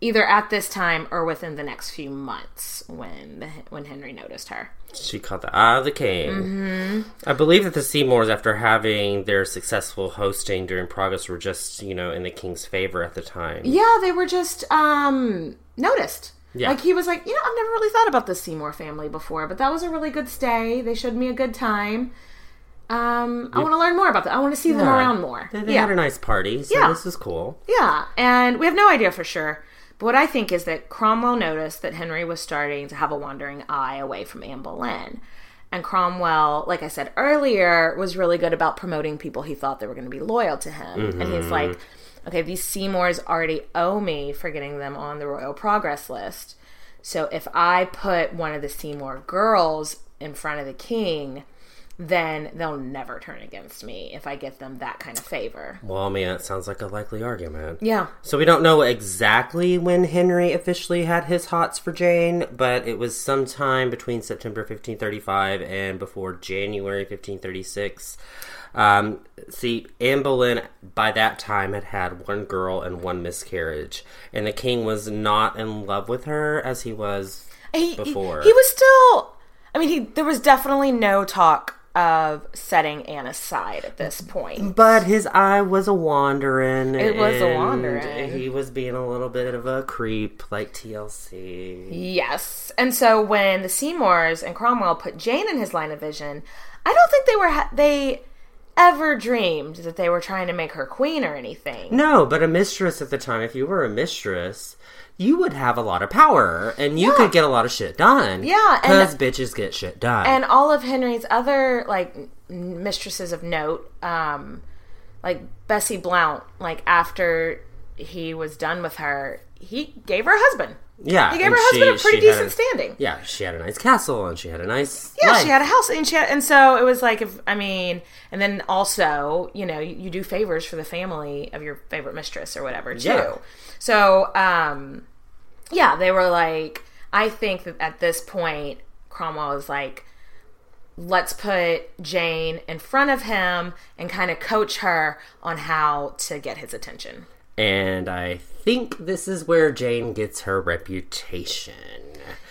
S3: either at this time or within the next few months when the, when Henry noticed her.
S4: She caught the eye of the king. Mm-hmm. I believe that the Seymours, after having their successful hosting during progress, were just, you know, in the king's favor at the time.
S3: Yeah, they were just um noticed.
S4: Yeah.
S3: Like he was like, you know, I've never really thought about the Seymour family before, but that was a really good stay. They showed me a good time. Um, I want to learn more about that. I want to see them around more.
S4: They, they
S3: yeah.
S4: had a nice party, so
S3: Yeah.
S4: this is cool.
S3: Yeah, and we have no idea for sure. But what I think is that Cromwell noticed that Henry was starting to have a wandering eye away from Anne Boleyn. And Cromwell, like I said earlier, was really good about promoting people he thought they were going to be loyal to him. And he's mm-hmm. like, okay, these Seymours already owe me for getting them on the Royal Progress list. So if I put one of the Seymour girls in front of the king, then they'll never turn against me if I get them that kind of favor.
S4: Well, I mean, it sounds like a likely argument.
S3: Yeah.
S4: So we don't know exactly when Henry officially had his hots for Jane, but it was sometime between September 1535 and before January 1536. Um, see, Anne Boleyn by that time had had one girl and one miscarriage, and the king was not in love with her as he was
S3: he, he-
S4: before.
S3: He, was still. I mean, he there was definitely no talk of setting Anne aside at this point.
S4: But his eye was a wandering.
S3: It was a wandering.
S4: He was being a little bit of a creep, like TLC.
S3: Yes, and so when the Seymours and Cromwell put Jane in his line of vision, I don't think they were ha- they ever dreamed that they were trying to make her queen or anything.
S4: No, but a mistress at the time, if you were a mistress, you would have a lot of power and you could get a lot of shit done.
S3: Yeah, and-
S4: Because bitches get shit done.
S3: and all of Henry's other like mistresses of note, um, like Bessie Blount, like after he was done with her, he gave her a husband.
S4: yeah.
S3: He gave her husband
S4: she-
S3: a pretty decent standing.
S4: Yeah, she had a nice castle and she had a nice.
S3: Yeah,
S4: life.
S3: she had a house, and she had, and so it was like if I mean, and then also you know you, you do favors for the family of your favorite mistress or whatever too.
S4: Yeah.
S3: So um, yeah, they were like, I think that at this point Cromwell was like, let's put Jane in front of him and kind of coach her on how to get his attention.
S4: And I think this is where Jane gets her reputation.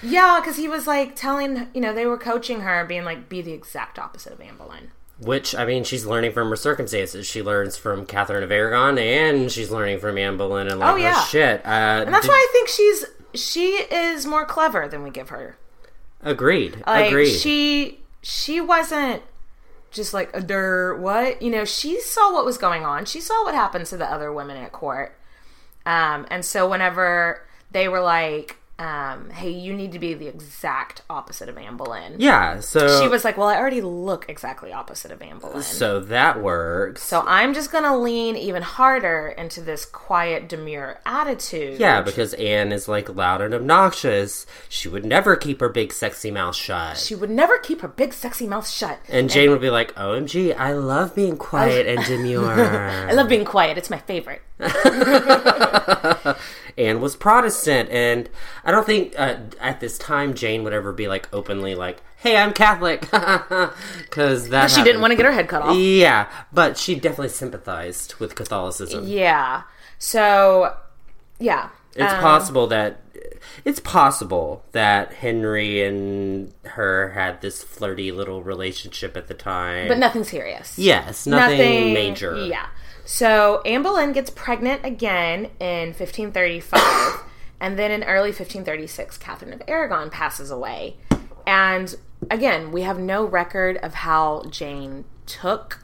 S3: Yeah, because he was like telling you know they were coaching her, being like, be the exact opposite of Anne Boleyn.
S4: Which, I mean, she's learning from her circumstances. She learns from Catherine of Aragon and she's learning from Anne Boleyn and like,
S3: Oh, yeah.
S4: shit. Uh,
S3: And that's
S4: did-
S3: why I think she's she is more clever than we give her.
S4: Agreed.
S3: Like
S4: Agreed.
S3: she she wasn't just like a der what? You know she saw what was going on. She saw what happened to the other women at court. Um and so whenever they were like um hey you need to be the exact opposite of Anne Boleyn
S4: yeah, so.
S3: she was like well I already look exactly opposite of Anne Boleyn
S4: So that works.
S3: so I'm just gonna lean even harder into this quiet demure attitude
S4: Yeah, because Anne is like loud and obnoxious. She would never keep her big sexy mouth shut.
S3: she would never keep her big sexy mouth shut
S4: and Jane would be like, OMG, I love being quiet and demure.
S3: I love being quiet it's my favorite
S4: Anne was Protestant, and I don't think uh, at this time Jane would ever be like openly like, "Hey, I'm Catholic," because that
S3: she didn't want to get her head cut off
S4: Yeah, but she definitely sympathized with Catholicism.
S3: Yeah. So, yeah.
S4: It's
S3: Um,
S4: possible that it's possible that Henry and her had this flirty little relationship at the time,
S3: But nothing serious.
S4: yes, nothing, major.
S3: Yeah. So Anne Boleyn gets pregnant again in 1535, and then in early 1536, Catherine of Aragon passes away. And again, we have no record of how Jane took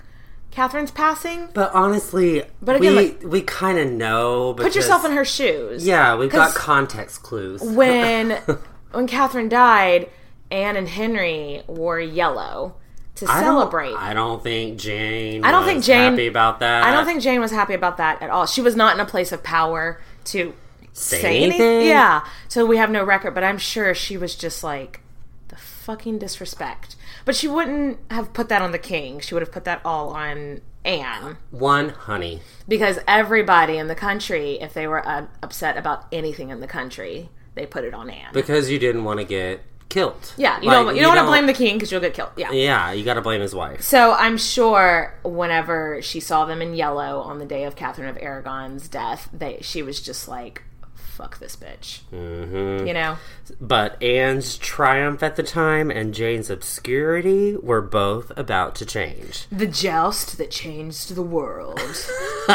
S3: Catherine's passing.
S4: But honestly,
S3: But again,
S4: we
S3: like-
S4: we kind of know.
S3: Put yourself in her shoes.
S4: Yeah, we've got context clues.
S3: when when Catherine died, Anne and Henry wore yellow to
S4: I don't-
S3: celebrate.
S4: I don't think Jane.
S3: I don't think
S4: was
S3: Jane-
S4: happy about that.
S3: I don't think Jane was happy about that at all. She was not in a place of power to
S4: Say
S3: say, anything.
S4: anything?
S3: Yeah. So we have no record, but I'm sure she was just like the fucking disrespect. But she wouldn't have put that on the king. She would have put that all on Anne
S4: one honey.
S3: because everybody in the country, if they were uh, upset about anything in the country, they put it on Anne.
S4: Because you didn't want to get killed.
S3: Yeah, you
S4: Like,
S3: don't you don't want to blame the king because you'll get killed. Yeah.
S4: Yeah, you got to blame his wife.
S3: So I'm sure whenever she saw them in yellow on the day of Catherine of Aragon's death, they she was just like, "Fuck this bitch," mm-hmm. you know.
S4: But Anne's triumph at the time and Jane's obscurity were both about to change.
S3: The joust that changed the world.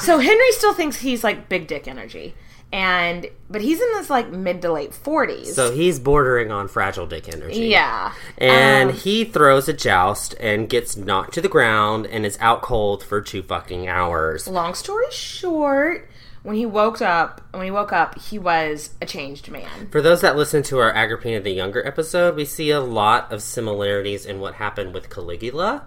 S3: so Henry still thinks he's like big dick energy, and but he's in his like mid to late forties.
S4: So he's bordering on fragile dick energy.
S3: yeah,
S4: And
S3: Um,
S4: he throws a joust and gets knocked to the ground and is out cold for two fucking hours.
S3: long story short, when he woke up, when he woke up, he was a changed man.
S4: For those that listen to our Agrippina the Younger episode, we see a lot of similarities in what happened with Caligula.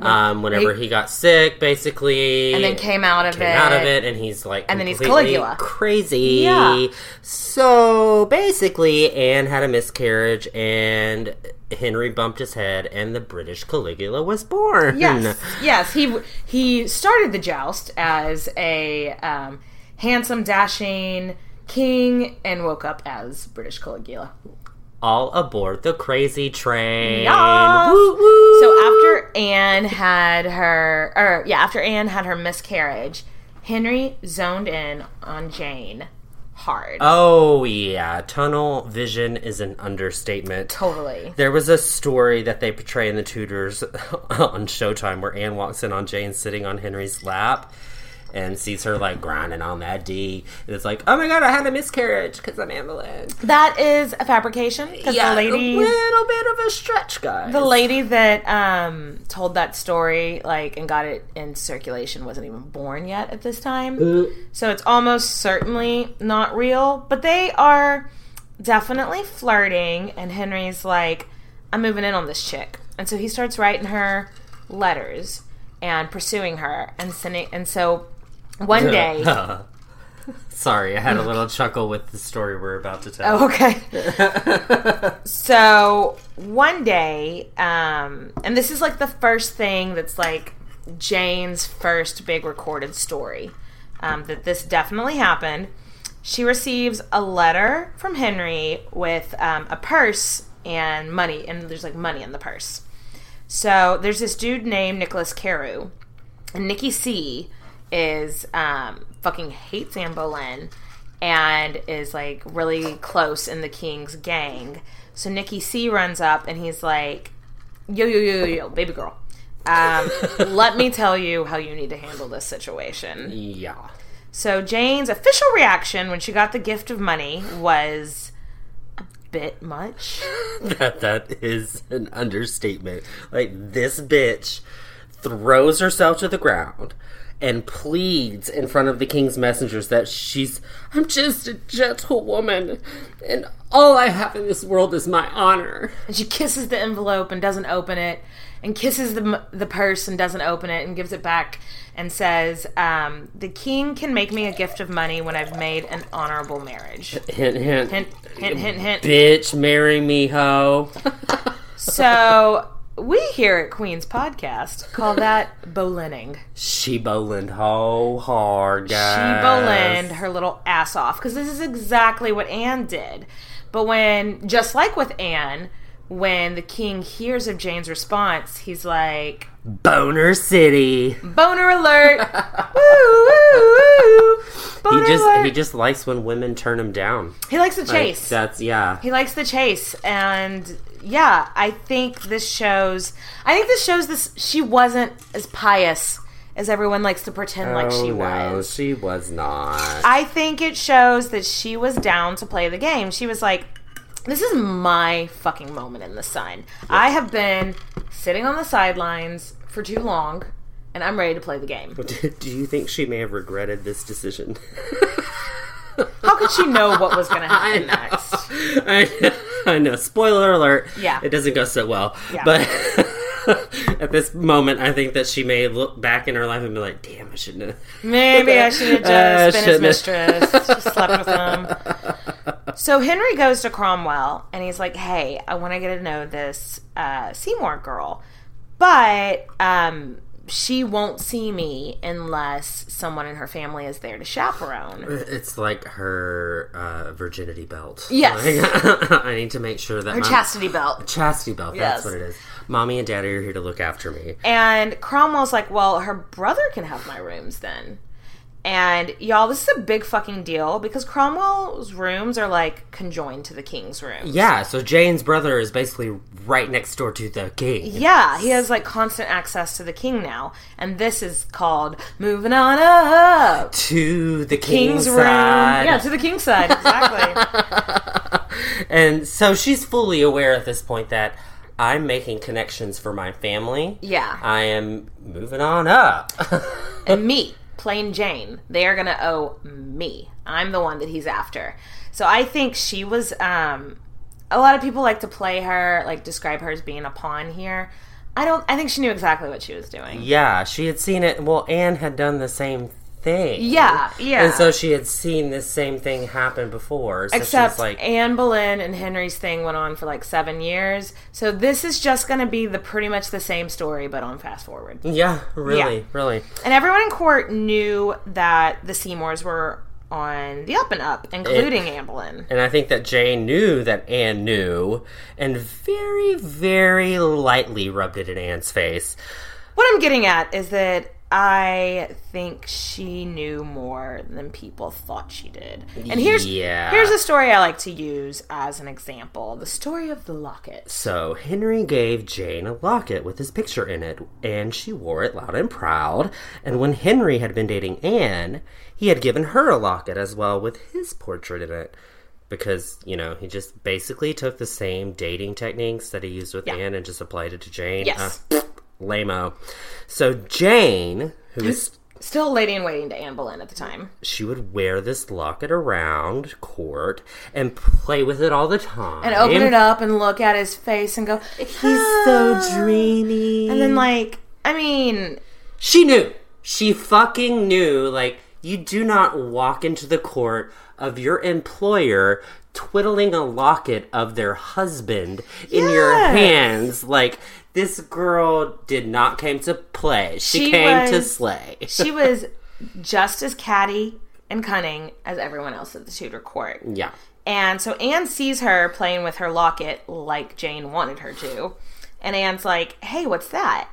S4: Um, whenever
S3: he-
S4: he, got sick, basically,
S3: And then came out of
S4: came
S3: it.
S4: out of it, and he's like,
S3: And then he's Caligula.
S4: crazy.
S3: Yeah.
S4: So basically, Anne had a miscarriage, and Henry bumped his head, and the British Caligula was born.
S3: Yes, yes. He he started the joust as a um, handsome, dashing king, and woke up as British Caligula.
S4: All aboard the crazy train.
S3: Yes.
S4: Woo, woo.
S3: So after Anne had her, or yeah, after Anne had her miscarriage, Henry zoned in on Jane hard.
S4: Oh yeah, tunnel vision is an understatement.
S3: totally.
S4: There was a story that they portray in the Tudors on Showtime where Anne walks in on Jane sitting on Henry's lap and sees her like grinding on that D. And it's like, oh my god, I had a miscarriage because I'm Boleyn.
S3: That is a fabrication because
S4: Yeah,
S3: the lady,
S4: a little bit of a stretch, guys.
S3: the lady that um, told that story, like, and got it in circulation, wasn't even born yet at this time. So it's almost certainly not real. But they are definitely flirting, and Henry's like, "I'm moving in on this chick," and so he starts writing her letters and pursuing her, and sending. And so one day,
S4: Sorry, I had a little chuckle with the story we're about to tell.
S3: Oh, okay. so one day, um, and this is like the first thing that's like Jane's first big recorded story um, that this definitely happened. She receives a letter from Henry with um, a purse and money, and there's like money in the purse. So there's this dude named Nicholas Carew, and Nikki C is um, fucking hates Anne Boleyn and is like really close in the king's gang. So Nikki C runs up and he's like, "Yo yo yo yo baby girl, um, let me tell you how you need to handle this situation."
S4: Yeah.
S3: So Jane's official reaction when she got the gift of money was a bit much.
S4: That that is an understatement. Like this bitch throws herself to the ground and pleads in front of the king's messengers that she's I'm just a gentle woman and all I have in this world is my honor.
S3: And she kisses the envelope and doesn't open it, and kisses the the purse and doesn't open it, and gives it back and says, um, "The king can make me a gift of money when I've made an honorable marriage."
S4: Hint hint.
S3: Hint, hint, hint, hint.
S4: Bitch, marry me, ho.
S3: So we here at Queen's Podcast call that Boleyning.
S4: she Boleyned ho hard, guys.
S3: She
S4: guys.
S3: Boleyned her little ass off because this is exactly what Anne did. But when, just like with Anne, when the king hears of Jane's response, he's like,
S4: Boner City.
S3: "Boner alert!" woo, woo, woo.
S4: He just
S3: alert.
S4: he just likes when women turn him down.
S3: he likes the
S4: Like,
S3: chase.
S4: that's yeah.
S3: he likes the chase, and yeah, I think this shows. I think this shows this. She wasn't as pious as everyone likes to pretend like she
S4: Oh, no,
S3: was.
S4: she was not.
S3: I think it shows that she was down to play the game. She was like, this is my fucking moment in the sun. I have been sitting on the sidelines for too long, and I'm ready to play the game.
S4: Do you think she may have regretted this decision?
S3: How could she know what was going to happen next?
S4: I know, I know. Spoiler alert.
S3: Yeah.
S4: It doesn't go so well.
S3: Yeah.
S4: But at this moment, I think that she may look back in her life and be like, damn, I shouldn't have.
S3: Maybe I should have
S4: Uh,
S3: just been his mistress, just slept with him. So Henry goes to Cromwell and he's like, "Hey, I want to get to know this uh, Seymour girl, but um, she won't see me unless someone in her family is there to chaperone.
S4: It's like her uh, virginity belt.
S3: Yes.
S4: Like, I need to make sure that
S3: Her
S4: my-
S3: chastity belt.
S4: chastity belt.
S3: Yes.
S4: That's what it is. Mommy and daddy are here to look after me.
S3: And Cromwell's like, well, her brother can have my rooms then. And y'all, this is a big fucking deal because Cromwell's rooms are like conjoined to the king's room.
S4: Yeah, so Jane's brother is basically right next door to the king.
S3: Yeah, he has like constant access to the king now. And this is called moving on up.
S4: To the king's,
S3: King's room.
S4: side.
S3: Yeah, to the king's side, exactly.
S4: And so she's fully aware at this point that I'm making connections for my family.
S3: Yeah.
S4: I am moving on up.
S3: and me, plain Jane, they are gonna owe me. I'm the one that he's after. So I think she was. um A lot of people like to play her, like describe her as being a pawn here. I don't. I think she knew exactly what she was doing.
S4: yeah, she had seen it. Well, Anne had done the same thing.
S3: Yeah, yeah.
S4: And so she had seen this same thing happen before. So
S3: Except
S4: like,
S3: Anne Boleyn and Henry's thing went on for like seven years. So this is just going to be the pretty much the same story, but on fast forward.
S4: yeah, really,
S3: Yeah.
S4: really.
S3: And everyone in court knew that the Seymours were on the up and up, including Anne Boleyn.
S4: And I think that Jane knew that Anne knew, and very, very lightly rubbed it in Anne's face.
S3: What I'm getting at is that I think she knew more than people thought she did. And here's
S4: Yeah.
S3: here's a story I like to use as an example: the story of the locket.
S4: So Henry gave Jane a locket with his picture in it, and she wore it loud and proud. And when Henry had been dating Anne, he had given her a locket as well with his portrait in it. Because, you know, he just basically took the same dating techniques that he used with
S3: Yeah.
S4: Anne and just applied it to Jane.
S3: Yes.
S4: Uh, lame-o. So Jane, who is
S3: Still a lady in waiting to Anne Boleyn at the time.
S4: she would wear this locket around court and play with it all the time.
S3: And open it up and look at his face and go,
S4: He's so ah. dreamy.
S3: And then, like, I mean,
S4: She knew. She fucking knew. Like, you do not walk into the court of your employer twiddling a locket of their husband in your hands. Like, this girl did not came to play. She,
S3: She
S4: came to slay.
S3: she was just as catty and cunning as everyone else at the Tudor court.
S4: yeah.
S3: And so Anne sees her playing with her locket like Jane wanted her to. And Anne's like, hey, what's that?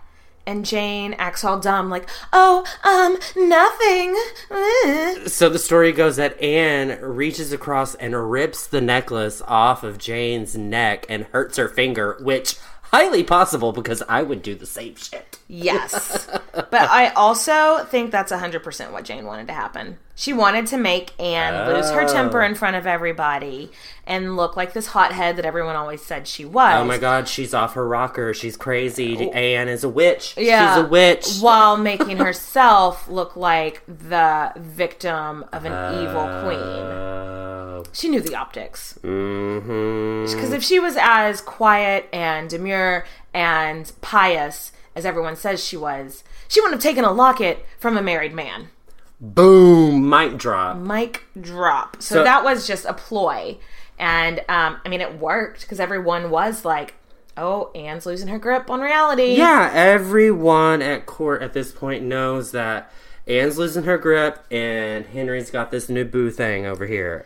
S3: And Jane acts all dumb, like, oh, um, nothing. Eh."
S4: So the story goes that Anne reaches across and rips the necklace off of Jane's neck and hurts her finger, which highly possible because I would do the same shit.
S3: Yes. but I also think that's 100% what Jane wanted to happen. She wanted to make Anne lose her oh. temper in front of everybody and look like this hothead that everyone always said she was.
S4: Oh my god, she's off her rocker. She's crazy. Oh. Anne is a witch.
S3: Yeah.
S4: She's a witch.
S3: While making herself look like the victim of an evil queen.
S4: Uh,
S3: She knew the optics.
S4: mhm.
S3: Because if she was as quiet and demure and pious as everyone says she was, she wouldn't have taken a locket from a married man.
S4: Boom, mic drop.
S3: Mic drop. So,
S4: So-
S3: that was just a ploy. And um, I mean, it worked because everyone was like, oh, Anne's losing her grip on reality.
S4: Yeah, everyone at court at this point knows that Anne's losing her grip and Henry's got this new boo thing over here.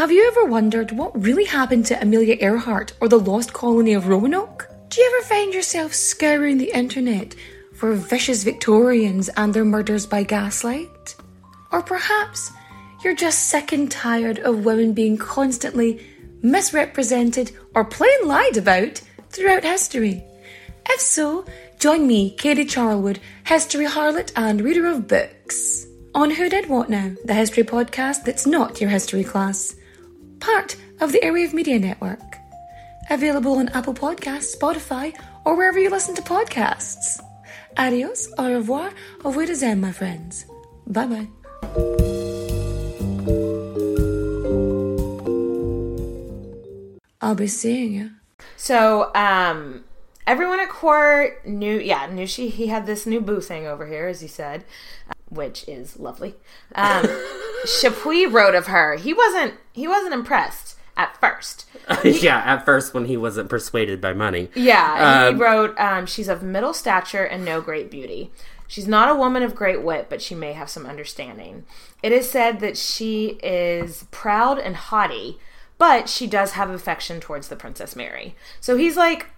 S5: Have you ever wondered what really happened to Amelia Earhart or the lost colony of Roanoke? Do you ever find yourself scouring the internet for vicious Victorians and their murders by gaslight? Or perhaps you're just sick and tired of women being constantly misrepresented or plain lied about throughout history? If so, join me, Katie Charlwood, history harlot and reader of books, on Who Did What Now, the history podcast that's not your history class, part of the Area of Media Network. Available on Apple Podcasts, Spotify, or wherever you listen to podcasts. Adios, au revoir, au revoir, my friends. Bye bye. I'll be seeing you.
S3: So, um, everyone at court knew, yeah, knew she he had this new boo thing over here, as he said, uh, which is lovely. Um, Chapuys wrote of her. He wasn't he wasn't impressed at first.
S4: yeah, at first when he wasn't persuaded by money.
S3: Yeah,
S4: Um,
S3: he wrote, um, "She's of middle stature and no great beauty. She's not a woman of great wit, but she may have some understanding. It is said that she is proud and haughty." But she does have affection towards the Princess Mary. So he's like,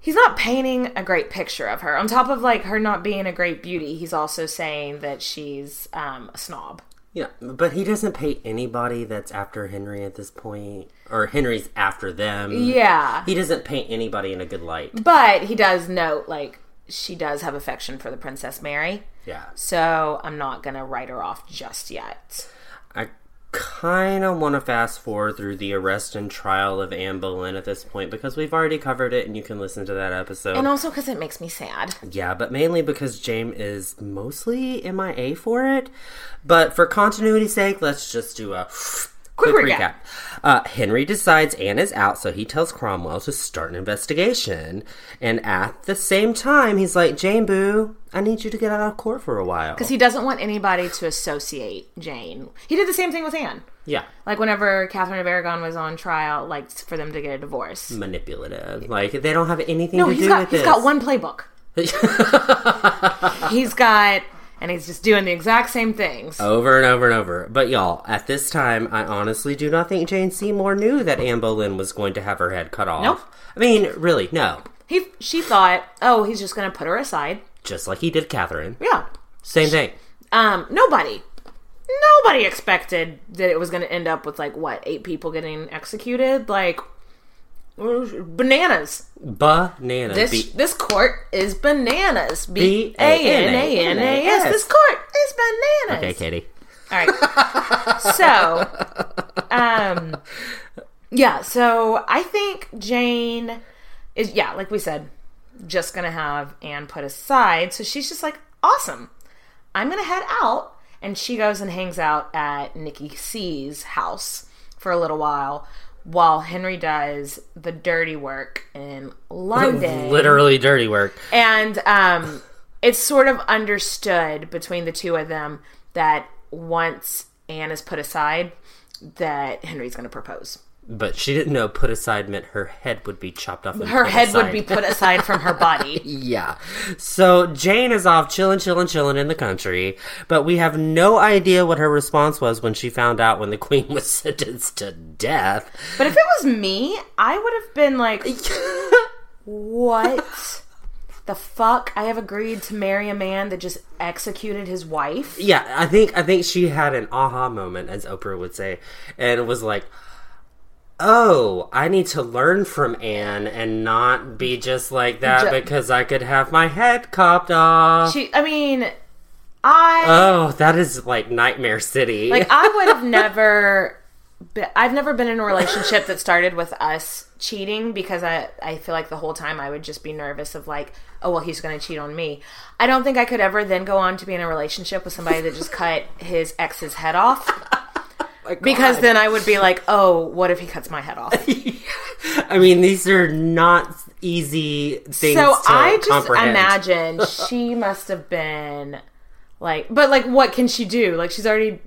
S3: he's not painting a great picture of her. On top of like her not being a great beauty, he's also saying that she's um, a snob.
S4: Yeah, but he doesn't pay anybody that's after Henry at this point, or Henry's after them.
S3: Yeah.
S4: He doesn't paint anybody in a good light.
S3: But he does note like she does have affection for the Princess Mary.
S4: Yeah.
S3: So I'm not gonna write her off just yet.
S4: I kind of want to fast forward through the arrest and trial of Anne Boleyn at this point because we've already covered it and you can listen to that episode.
S3: And also because it makes me sad.
S4: Yeah, but mainly because James is mostly MIA for it. But for continuity's sake, let's just do a
S3: Quick recap.
S4: Uh, Henry decides Anne is out, so he tells Cromwell to start an investigation. And at the same time, he's like, Jane Boo, I need you to get out of court for a while.
S3: Because he doesn't want anybody to associate Jane. He did the same thing with Anne.
S4: yeah,
S3: Like whenever Catherine of Aragon was on trial, like for them to get a divorce.
S4: manipulative. Like, they don't have anything
S3: No,
S4: to
S3: he's
S4: do
S3: got
S4: with
S3: he's
S4: this.
S3: He's got one playbook. he's got and he's just doing the exact same things.
S4: Over and over and over. But y'all, at this time, I honestly do not think Jane Seymour knew that Anne Boleyn was going to have her head cut off.
S3: Nope.
S4: I mean, really, no.
S3: He she thought, oh, he's just gonna put her aside.
S4: Just like he did Catherine.
S3: Yeah.
S4: Same thing.
S3: Um, nobody, nobody expected that it was gonna end up with like what eight people getting executed. Like bananas.
S4: Bananas.
S3: This this court is bananas. B A N A N A S. This court is bananas.
S4: okay, Katie.
S3: All right. so, um, yeah. So I think Jane is yeah, like we said, just gonna have Anne put aside. So she's just like, awesome. I'm gonna head out, and she goes and hangs out at Nikki C's house for a little while. While Henry does the dirty work in London,
S4: Literally dirty work.
S3: and um, it's sort of understood between the two of them that once Anne is put aside, that Henry's going to propose.
S4: But she didn't know put aside meant her head would be chopped off.
S3: Her head would be put aside from her body.
S4: Yeah. So Jane is off chilling, chilling, chilling in the country, but we have no idea what her response was when she found out when the queen was sentenced to death.
S3: But if it was me, I would have been like, "What the fuck? I have agreed to marry a man that just executed his wife."
S4: Yeah, I think I think she had an aha moment, as Oprah would say, and was like, "Oh, I need to learn from Anne and not be just like that
S3: Ju-
S4: because I could have my head chopped off."
S3: She, I mean, I
S4: oh, that is like Nightmare City.
S3: Like I would have never been, I've never been in a relationship that started with us cheating because I I feel like the whole time I would just be nervous of like, oh well he's going to cheat on me. I don't think I could ever then go on to be in a relationship with somebody that just cut his ex's head off. Because then I would be like, oh, what if he cuts my head off?
S4: I mean, these are not easy things
S3: so I just
S4: comprehend.
S3: imagine she must have been like, but like, what can she do? Like, she's already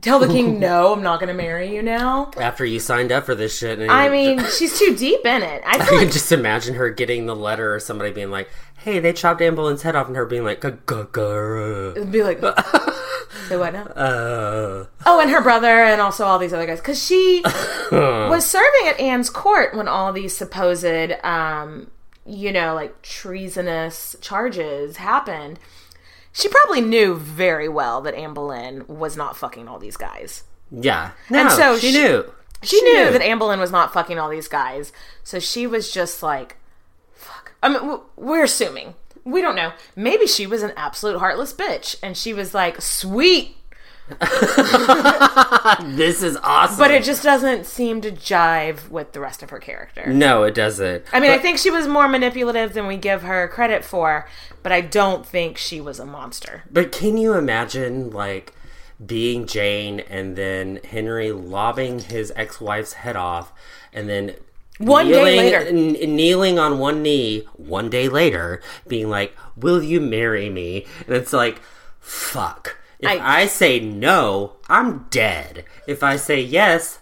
S3: tell the king, no, I'm not going to marry you now.
S4: after you signed up for this shit.
S3: I mean, she's too deep in it. I
S4: I
S3: feel
S4: can just imagine her getting the letter or somebody being like, "Hey, they chopped Anne Boleyn's head off," and her being like, "Gah-gah-gah."
S3: it'd be like, say what now?
S4: Uh,
S3: Oh, and her brother, and also all these other guys, because she was serving at Anne's court when all these supposed, um, you know, like treasonous charges happened. She probably knew very well that Anne Boleyn was not fucking all these guys.
S4: yeah. No,
S3: And so
S4: she,
S3: she-
S4: knew.
S3: She, knew, that Anne Boleyn was not fucking all these guys, so she was just like. I mean, we're assuming. We don't know. Maybe she was an absolute heartless bitch, and she was like, "Sweet,
S4: This is awesome.
S3: but it just doesn't seem to jive with the rest of her character.
S4: no, it doesn't.
S3: I mean, I think she was more manipulative than we give her credit for, but I don't think she was a monster.
S4: But can you imagine, like, being Jane and then Henry lobbing his ex wife's head off and then.
S3: One day
S4: kneeling,
S3: later.
S4: n- kneeling on one knee, one day later, being like, "Will you marry me?" And it's like, "Fuck." If
S3: I-
S4: I, say no, I'm dead. If I say yes,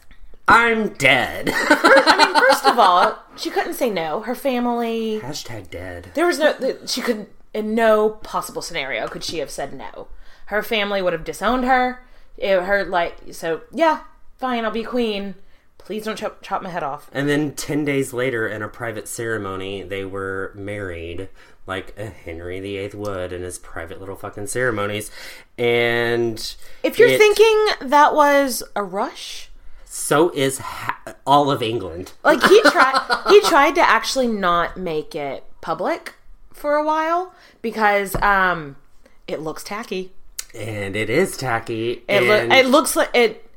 S4: I'm dead.
S3: I mean, first of all, she couldn't say no. Her family,
S4: Hashtag dead.
S3: there was no, she could, in no possible scenario could she have said no. Her family would have disowned her. It, her, like, so, yeah, fine, I'll be queen. Please don't chop, chop my head off.
S4: And then 10 days later, in a private ceremony, they were married like a Henry VIII would in his private little fucking ceremonies. And.
S3: If you're
S4: it-
S3: thinking that was a rush,
S4: So is ha- all of England.
S3: like he tried he tried to actually not make it public for a while because um it looks tacky
S4: And it is tacky.
S3: it,
S4: and
S3: it looks like it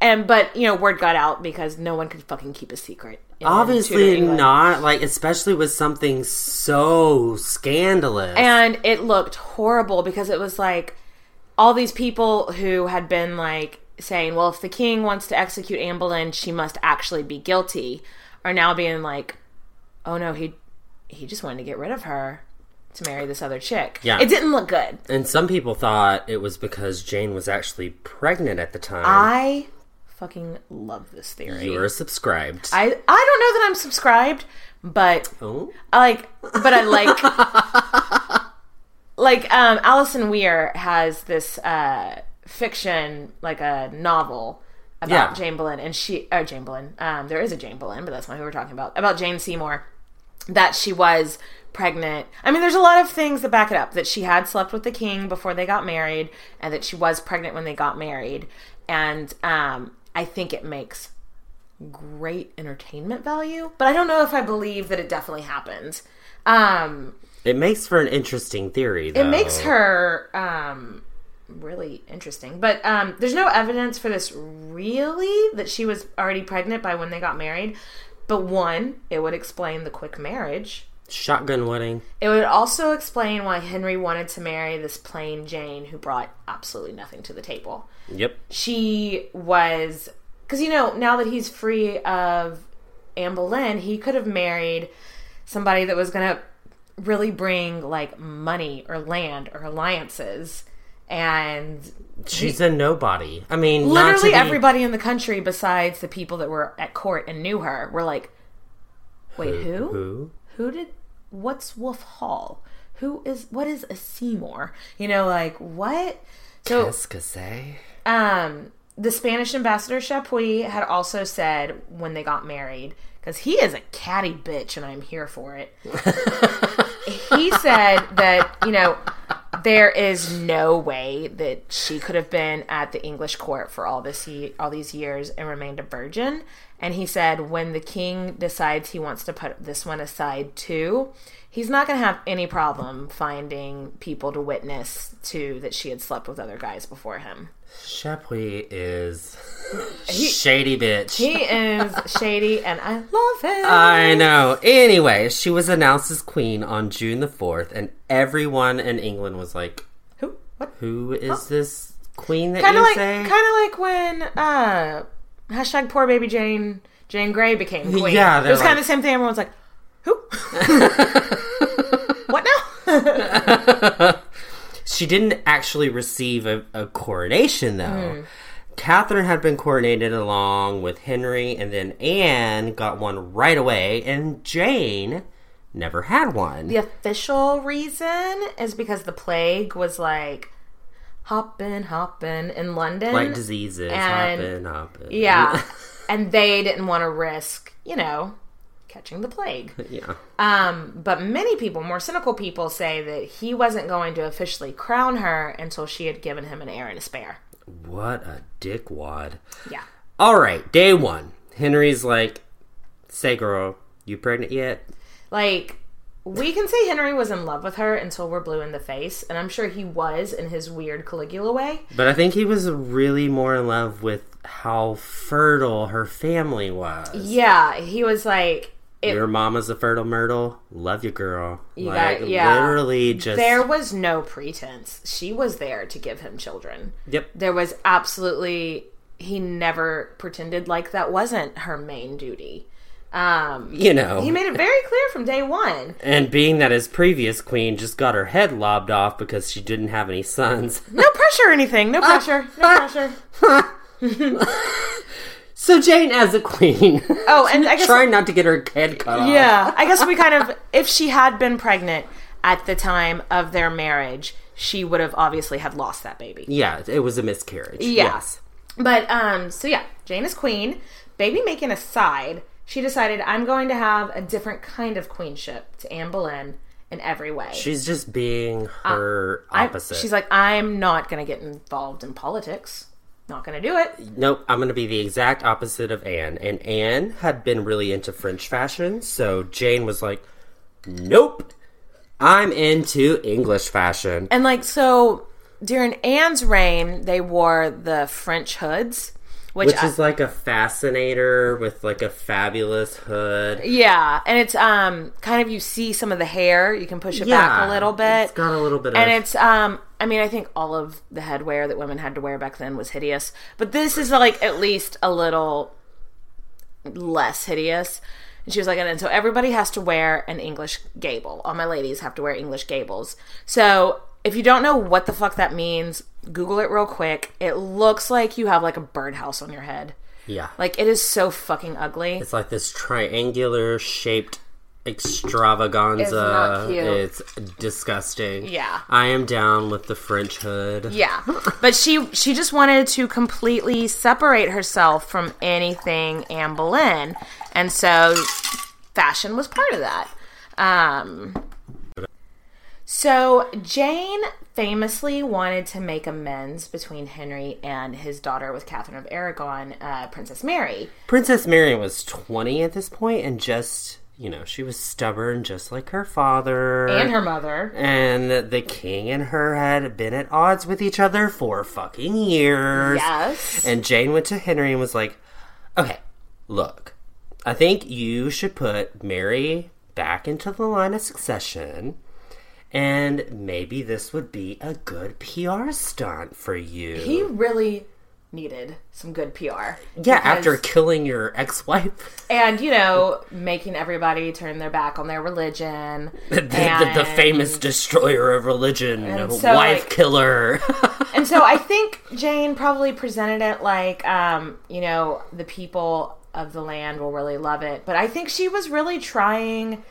S3: and but you know word got out because no one could fucking keep a secret
S4: obviously not. Like, especially with something so scandalous.
S3: and it looked horrible because it was like all these people who had been like saying well if the king wants to execute anne boleyn she must actually be guilty are now being like oh no he he just wanted to get rid of her to marry this other chick
S4: Yeah.
S3: it didn't look good
S4: and some people thought it was because Jane was actually pregnant at the time.
S3: i fucking love this theory
S4: You're subscribed.
S3: I, I don't know that i'm subscribed but
S4: oh?
S3: I like, but I like, like, um, Alison Weir has this, uh, fiction, like a novel about
S4: Yeah.
S3: Jane Boleyn, and she, or Jane Boleyn, um, there is a Jane Boleyn, but that's not who we're talking about, about Jane Seymour, that she was pregnant. I mean, there's a lot of things that back it up, that she had slept with the king before they got married, and that she was pregnant when they got married, and, um, I think it makes great entertainment value, but I don't know if I believe that it definitely happened. Um,
S4: It makes for an interesting theory, though.
S3: it makes her um, really interesting, but um, there's no evidence for this really that she was already pregnant by when they got married. But one, it would explain the quick marriage.
S4: Shotgun wedding.
S3: It would also explain why Henry wanted to marry this plain Jane who brought absolutely nothing to the table
S4: Yep.
S3: she was because you know now that he's free of Anne Boleyn, he could have married somebody that was gonna really bring like money or land or alliances and
S4: She's a nobody. I mean,
S3: literally
S4: be-
S3: everybody in the country besides the people that were at court and knew her were like wait who
S4: Who?
S3: Who did what's wolf hall who is what is a seymour you know like what so
S4: Qu'est-ce que c'est?
S3: um, the Spanish ambassador Chapuys had also said when they got married, because he is a catty bitch and I'm here for it. he said that, you know, there is no way that she could have been at the English court for all this ye- all these years and remained a virgin. And he said when the king decides he wants to put this one aside too, he's not going to have any problem finding people to witness to that she had slept with other guys before him.
S4: Chapuys is shady bitch.
S3: He is shady, and I love him.
S4: I know. Anyway, she was announced as queen on June the 4th, and everyone in England was like,
S3: Who? What?
S4: Who is this queen that
S3: Kind
S4: you
S3: like,
S4: say?
S3: kind of like when uh, hashtag poor baby Jane Jane Grey became queen.
S4: Yeah,
S3: it was kind of the same thing. Everyone's like, who? what now?
S4: She didn't actually receive a, a coronation, though.
S3: Hmm.
S4: Catherine had been coronated along with Henry, and then Anne got one right away, and Jane never had one.
S3: the official reason is because the plague was like hopping, hopping in London,
S4: like diseases,
S3: and-
S4: hopping, hopping.
S3: Yeah, and they didn't want to risk, you know, catching the plague.
S4: yeah.
S3: Um, but many people, more cynical people, say that he wasn't going to officially crown her until she had given him an heir and a spare.
S4: What a dickwad.
S3: Yeah.
S4: All right, day one. Henry's like, "Say, girl, you pregnant yet?"
S3: Like, we can say Henry was in love with her until we're blue in the face, and I'm sure he was in his weird Caligula way.
S4: But I think he was really more in love with how fertile her family was.
S3: Yeah, he was like, it,
S4: Your mama's a fertile myrtle. Love you, girl.
S3: You
S4: like
S3: got- yeah.
S4: literally just
S3: there was no pretense. She was there to give him children.
S4: Yep.
S3: There was absolutely, he never pretended like that wasn't her main duty. Um,
S4: You know.
S3: he made it very clear from day one.
S4: And being that his previous queen just got her head lobbed off because she didn't have any sons.
S3: No pressure or anything. No pressure. No pressure.
S4: So Jane as a queen.
S3: Oh, and I guess
S4: trying not to get her head cut off.
S3: Yeah, I guess we kind of, if she had been pregnant at the time of their marriage, she would have obviously had lost that baby.
S4: Yeah, it was a miscarriage.
S3: Yeah.
S4: Yes.
S3: But um, so yeah, Jane is queen. Baby making aside, she decided I'm going to have a different kind of queenship to Anne Boleyn in every way.
S4: She's just being her
S3: I-
S4: opposite.
S3: she's like, I'm not going to get involved in politics. Not going to do it.
S4: Nope, I'm going to be the exact opposite of Anne. And Anne had been really into French fashion, so Jane was like, nope, I'm into English fashion.
S3: And like so, during Anne's reign, they wore the French hoods, which,
S4: Which
S3: I-
S4: is like a fascinator with like a fabulous hood.
S3: Yeah, and it's um kind of you see some of the hair. You can push it back a little bit.
S4: it's got a little bit of
S3: and
S4: of-
S3: it's um. I mean, I think all of the headwear that women had to wear back then was hideous, but this is like at least a little less hideous. And she was like, and so everybody has to wear an English gable. All my ladies have to wear English gables. So if you don't know what the fuck that means, Google it real quick. It looks like you have like a birdhouse on your head.
S4: Yeah.
S3: Like it is so fucking ugly.
S4: It's like this triangular shaped extravaganza.
S3: It's.
S4: It's disgusting.
S3: Yeah.
S4: I am down with the French hood.
S3: Yeah, but she she just wanted to completely separate herself from anything Anne Boleyn, and so fashion was part of that. Um, so Jane famously wanted to make amends between Henry and his daughter with Catherine of Aragon, uh, Princess Mary.
S4: Princess Mary was 20 at this point and just, you know, she was stubborn just like her father.
S3: And her mother.
S4: And the king and her had been at odds with each other for fucking years.
S3: Yes.
S4: And Jane went to Henry and was like, okay, look, I think you should put Mary back into the line of succession. And maybe this would be a good PR stunt for you.
S3: He really needed some good PR.
S4: yeah, after killing your ex wife.
S3: and you know making everybody turn their back on their religion
S4: the, the, the famous destroyer of religion,
S3: so,
S4: wife
S3: like-
S4: killer.
S3: and so i think jane probably presented it like um you know the people of the land will really love it but i think she was really trying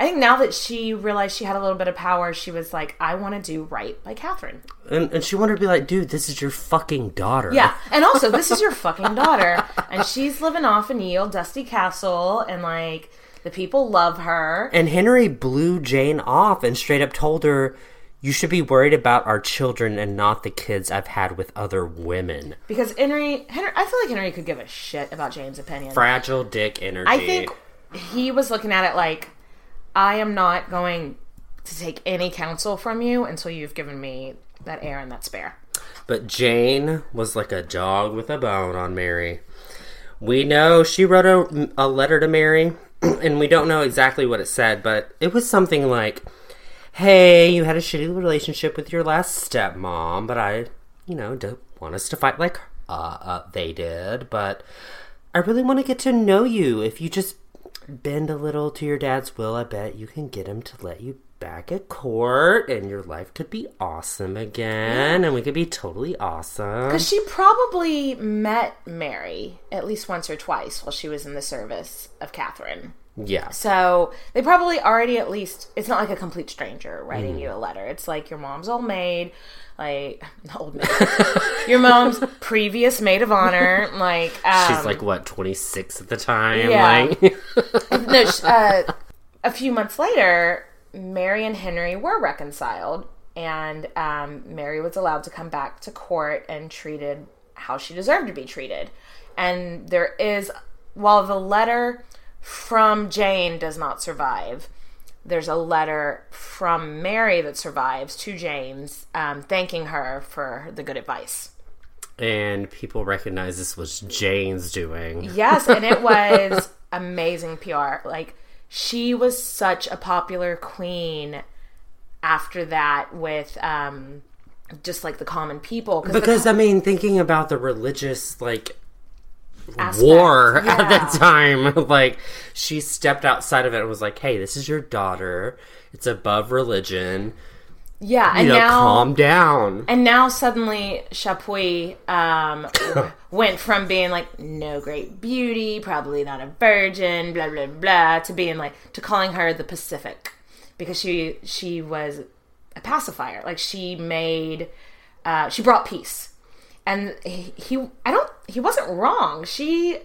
S3: i think now that she realized she had a little bit of power she was like i want to do right by catherine
S4: and, and she wanted to be like, dude, this is your fucking daughter.
S3: yeah and also this is your fucking daughter and she's living off in yield dusty castle and like the people love her
S4: And Henry blew Jane off and straight up told her, you should be worried about our children and not the kids I've had with other women.
S3: because henry henry i feel like henry could give a shit about jane's opinion
S4: Fragile dick energy.
S3: I think he was looking at it like, I am not going to take any counsel from you until you've given me that heir and that spare.
S4: But Jane was like a dog with a bone on Mary. We know she wrote a, a letter to Mary, and we don't know exactly what it said, but it was something like, Hey, you had a shitty relationship with your last stepmom, but I, you know, don't want us to fight like uh, uh, they did, but I really want to get to know you. If you just bend a little to your dad's will, I bet you can get him to let you back at court and your life could be awesome again and we could be totally awesome.
S3: Because she probably met Mary at least once or twice while she was in the service of Catherine.
S4: Yeah.
S3: So they probably already at least, it's not like a complete stranger writing mm-hmm. you a letter. It's like your mom's old maid, like, old maid, your mom's previous maid of honor. Like, um,
S4: She's like what, 26 at the time?
S3: Yeah.
S4: Like
S3: no, uh, a few months later, Mary and Henry were reconciled, and um, Mary was allowed to come back to court and treated how she deserved to be treated. And there is, while the letter from Jane does not survive, there's a letter from Mary that survives to James, um, thanking her for the good advice.
S4: And people recognize this was Jane's doing.
S3: Yes, and it was amazing PR. Like she was such a popular queen after that with um just like the common people the
S4: Because
S3: co-
S4: I mean, thinking about the religious like
S3: aspect-
S4: war at
S3: yeah.
S4: the time, like she stepped outside of it and was like, "Hey, this is your daughter. It's above religion.
S3: Yeah,
S4: You
S3: and
S4: know,
S3: now
S4: calm down."
S3: and now suddenly Chapuys um went from being like no great beauty, probably not a virgin, blah blah blah, to being like to calling her the Pacific because she she was a pacifier. Like she made uh, she brought peace, and he, he I don't he wasn't wrong. She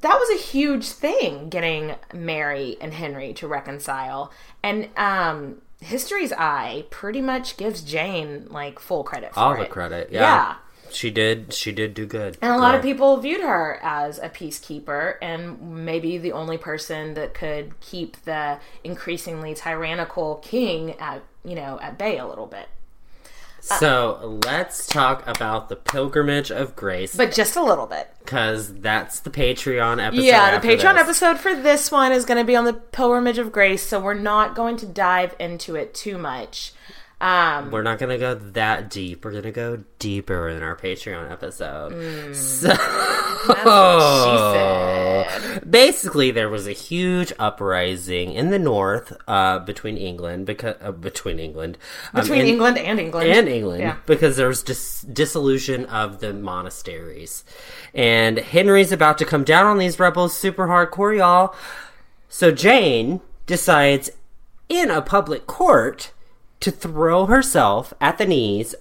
S3: that was a huge thing getting Mary and Henry to reconcile, and um. History's Eye pretty much gives Jane like full credit for
S4: All the
S3: it.
S4: credit. Yeah.
S3: yeah.
S4: She did. She did do good.
S3: And a lot of people viewed her as a peacekeeper and maybe the only person that could keep the increasingly tyrannical king at, you know, at bay a little bit.
S4: Uh, so let's talk about the pilgrimage of grace,
S3: But just a little bit.
S4: because that's the Patreon episode.
S3: Yeah, the Patreon
S4: this.
S3: episode for this one is going to be on the Pilgrimage of Grace, so we're not going to dive into it too much. Um,
S4: We're not gonna go that deep. We're gonna go deeper in our Patreon episode.
S3: Mm.
S4: So,
S3: she said.
S4: basically, there was a huge uprising in the north uh, between England because uh, between England um,
S3: Between
S4: in-
S3: England and England.
S4: and England
S3: Yeah.
S4: because there was dis- dissolution of the monasteries, and Henry's about to come down on these rebels super hardcore, y'all. So Jane decides in a public court to throw herself at the knees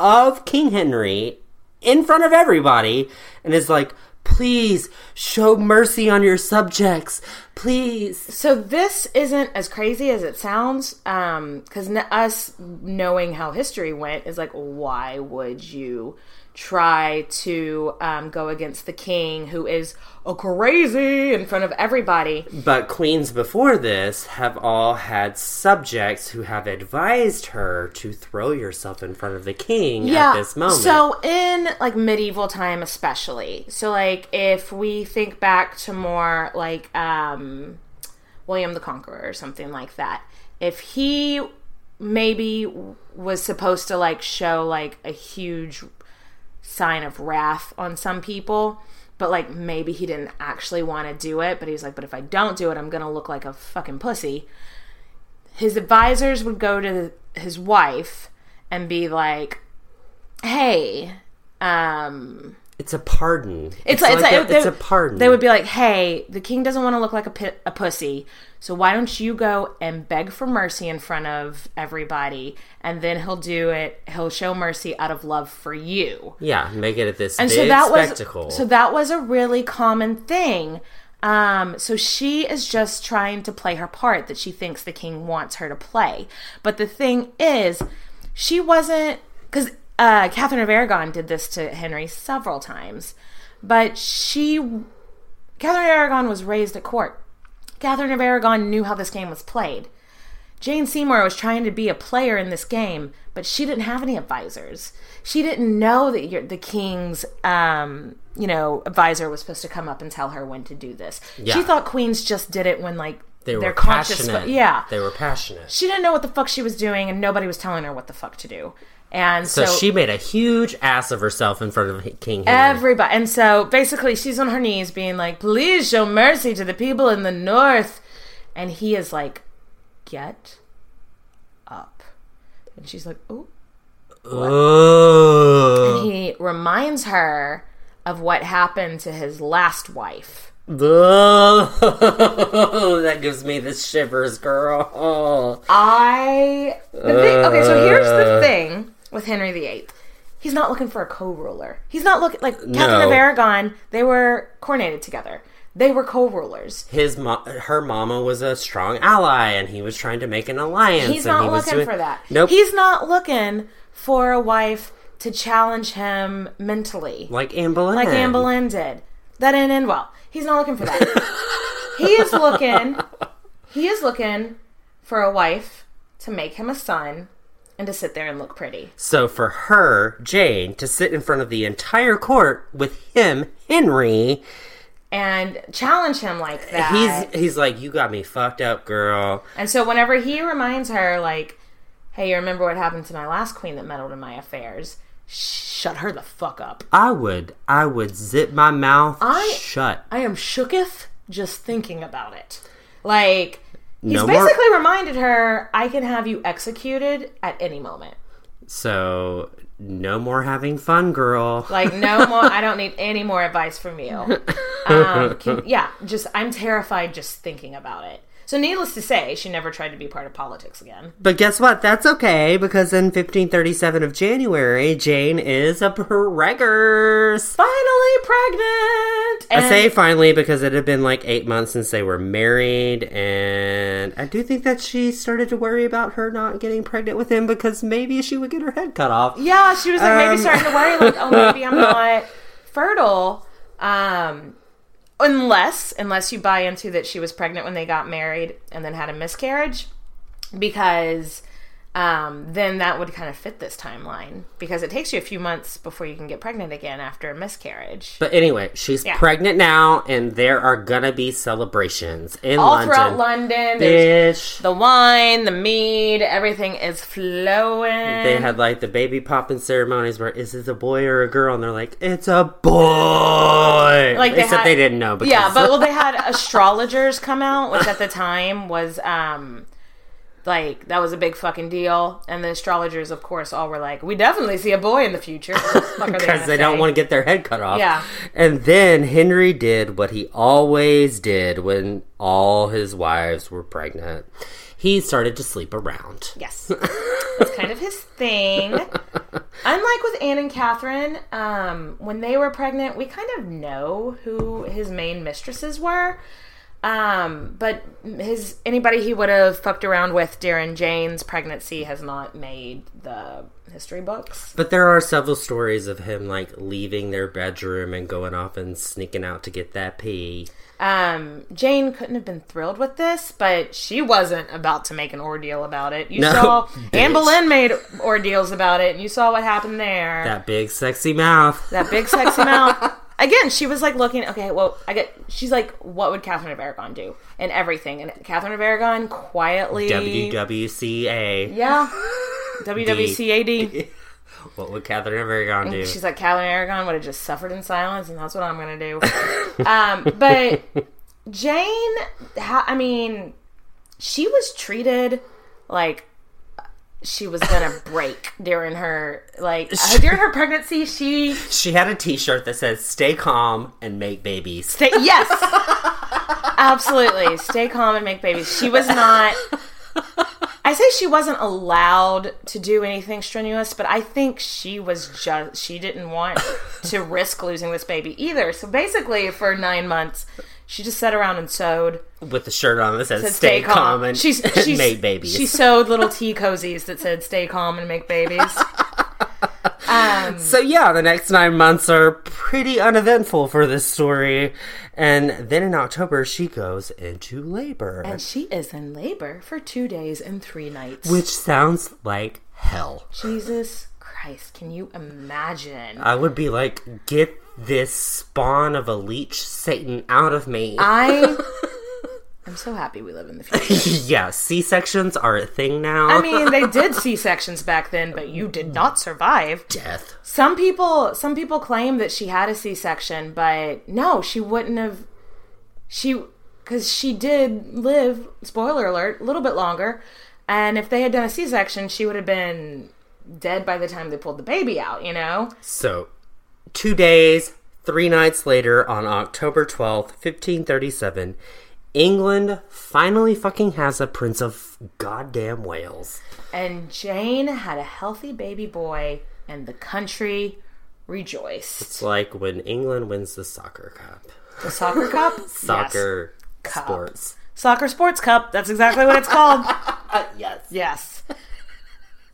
S4: of King Henry in front of everybody and is like, please show mercy on your subjects. Please.
S3: So this isn't as crazy as it sounds, um, because n- us knowing how history went is like, why would you try to um, go against the king who is a crazy in front of everybody?
S4: But queens before this have all had subjects who have advised her to throw yourself in front of the king at this moment.
S3: So in like medieval time, especially, so like if we think back to more like um, William the Conqueror or something like that, if he maybe was supposed to like show like a huge sign of wrath on some people but like maybe he didn't actually want to do it but he's like but if i don't do it i'm gonna look like a fucking pussy. His advisors would go to his wife and be like hey um
S4: it's a pardon.
S3: it's, like, it's, like,
S4: a,
S3: they-
S4: it's a pardon.
S3: They would be like, "Hey, the king doesn't want to look like a, a pussy, so why don't you go and beg for mercy in front of everybody, and then he'll do it. He'll show mercy out of love for you."
S4: yeah, make it at this
S3: And so that
S4: spectacle.
S3: was so that was a really common thing. Um, so she is just trying to play her part that she thinks the king wants her to play. But the thing is, she wasn't because uh, Catherine of Aragon did this to Henry several times, but she Catherine of Aragon was raised at court. Catherine of Aragon knew how this game was played. Jane Seymour was trying to be a player in this game, but she didn't have any advisors. She didn't know that the king's, um, you know, advisor was supposed to come up and tell her when to do this.
S4: Yeah.
S3: She thought queens just did it when like
S4: they were
S3: their conscious.
S4: passionate.
S3: Yeah,
S4: they were passionate.
S3: she didn't know what the fuck she was doing, and nobody was telling her what the fuck to do. And
S4: So,
S3: so,
S4: she made a huge ass of herself in front of King Henry.
S3: Everybody. And so basically, she's on her knees being like, please show mercy to the people in the north. And he is like, get up. And she's like, oh.
S4: oh,
S3: And he reminds her of what happened to his last wife.
S4: Oh, that gives me the shivers, girl.
S3: I. The thing, okay, so here's the thing with Henry VIII. He's not looking for a co-ruler. He's not looking like Catherine of Aragon. They were coronated together. They were co-rulers.
S4: His mo- her mama was a strong ally, and he was trying to make an alliance.
S3: He's not
S4: he
S3: looking
S4: doing-
S3: for that.
S4: Nope.
S3: He's not looking for a wife to challenge him mentally,
S4: like Anne Boleyn.
S3: like Anne Boleyn did. That didn't end well. He's not looking for that. he is looking. He is looking for a wife to make him a son and to sit there and look pretty.
S4: So for her, Jane, to sit in front of the entire court with him, Henry,
S3: And challenge him like that.
S4: he's he's like, "You got me fucked up, girl."
S3: And so whenever he reminds her, like, hey, you remember what happened to my last queen that meddled in my affairs? Shut her the fuck up.
S4: I would I would zip my mouth
S3: I-
S4: shut.
S3: I am shooketh just thinking about it. Like, he's
S4: No more-
S3: basically reminded her, I can have you executed at any moment.
S4: So no more having fun, girl.
S3: Like, no more, I don't need any more advice from you. Um, can- yeah, just, I'm terrified just thinking about it. So, needless to say, she never tried to be part of politics again.
S4: But guess what? That's okay because in 1537 of January, Jane is a preggers.
S3: Finally pregnant!
S4: I say finally because it had been like eight months since they were married, and I do think that she started to worry about her not getting pregnant with him because maybe she would get her head cut off.
S3: Yeah, she was like maybe
S4: Um,
S3: starting to worry, like, oh, maybe I'm not fertile. Um, unless, unless you buy into that she was pregnant when they got married and then had a miscarriage, because um, then that would kind of fit this timeline because it takes you a few months before you can get pregnant again after a miscarriage.
S4: But anyway, she's
S3: Yeah.
S4: pregnant now, and there are gonna be celebrations in
S3: All
S4: London.
S3: throughout London,
S4: Bitch.
S3: the wine, the mead, everything is flowing.
S4: They had like the baby popping ceremonies where is this a boy or a girl? And they're like, it's a boy.
S3: like they
S4: Except
S3: had-
S4: they didn't know. Because
S3: yeah but well they had astrologers come out which at the time was um like that was a big fucking deal and the astrologers of course all were like we definitely see a boy in the future
S4: because they don't want to get their head cut off.
S3: Yeah.
S4: And then Henry did what he always did when all his wives were pregnant. He started to sleep around.
S3: yes that's kind of his thing unlike with anne and catherine um when they were pregnant we kind of know who his main mistresses were um, but his anybody he would have fucked around with during Jane's pregnancy has not made the history books.
S4: But there are several stories of him like leaving their bedroom and going off and sneaking out to get that pee.
S3: Um, Jane couldn't have been thrilled with this, but she wasn't about to make an ordeal about it. You
S4: No,
S3: saw
S4: bitch.
S3: Anne Boleyn made ordeals about it, and you saw what happened there.
S4: That big sexy mouth.
S3: That big sexy mouth. Again, she was like looking. Okay, well, I get. She's like, what would Catherine of Aragon do, and everything. And Catherine of Aragon quietly.
S4: WWCA.
S3: Yeah. WWCAD.
S4: What would Catherine of Aragon do?
S3: She's like, Catherine of Aragon would have just suffered in silence, and that's what I'm going to do. um, but Jane, ha- I mean, she was treated like she was to break during her, like, uh, during her pregnancy. She,
S4: She had a T-shirt that says "Stay calm and make babies."
S3: stay, yes, absolutely, stay calm and make babies. She was not. I say she wasn't allowed to do anything strenuous, but I think she was just she didn't want to risk losing this baby either. So basically, for nine months, she just sat around and sewed.
S4: with the shirt on that says
S3: Said,
S4: "Stay, calm, and
S3: she's, she's
S4: make babies."
S3: She sewed little tea cozies that said "Stay calm and make babies."
S4: Um, so yeah, the next nine months are pretty uneventful for this story, and then in October she goes into labor,
S3: and she is in labor for two days and three nights.
S4: which sounds like hell.
S3: Jesus Christ, can you imagine?
S4: I would be like, get this spawn of a leech Satan out of me.
S3: I I'm so happy we live in the future.
S4: yeah, C sections are a thing now.
S3: I mean, they did C sections back then, but you did not survive.
S4: death.
S3: Some people, some people claim that she had a C section, but no, she wouldn't have. She, because she did live. Spoiler alert, a little bit longer. And if they had done a C section, she would have been dead by the time they pulled the baby out. You know.
S4: So, two days, three nights later, on October 12th, 1537, England finally fucking has a Prince of Goddamn Wales.
S3: And Jane had a healthy baby boy, and the country rejoiced.
S4: It's like when England wins the soccer cup.
S3: The soccer cup, Yes.
S4: Soccer
S3: Cup.
S4: sports.
S3: Soccer Sports Cup. That's exactly what it's called.
S4: yes.
S3: yes.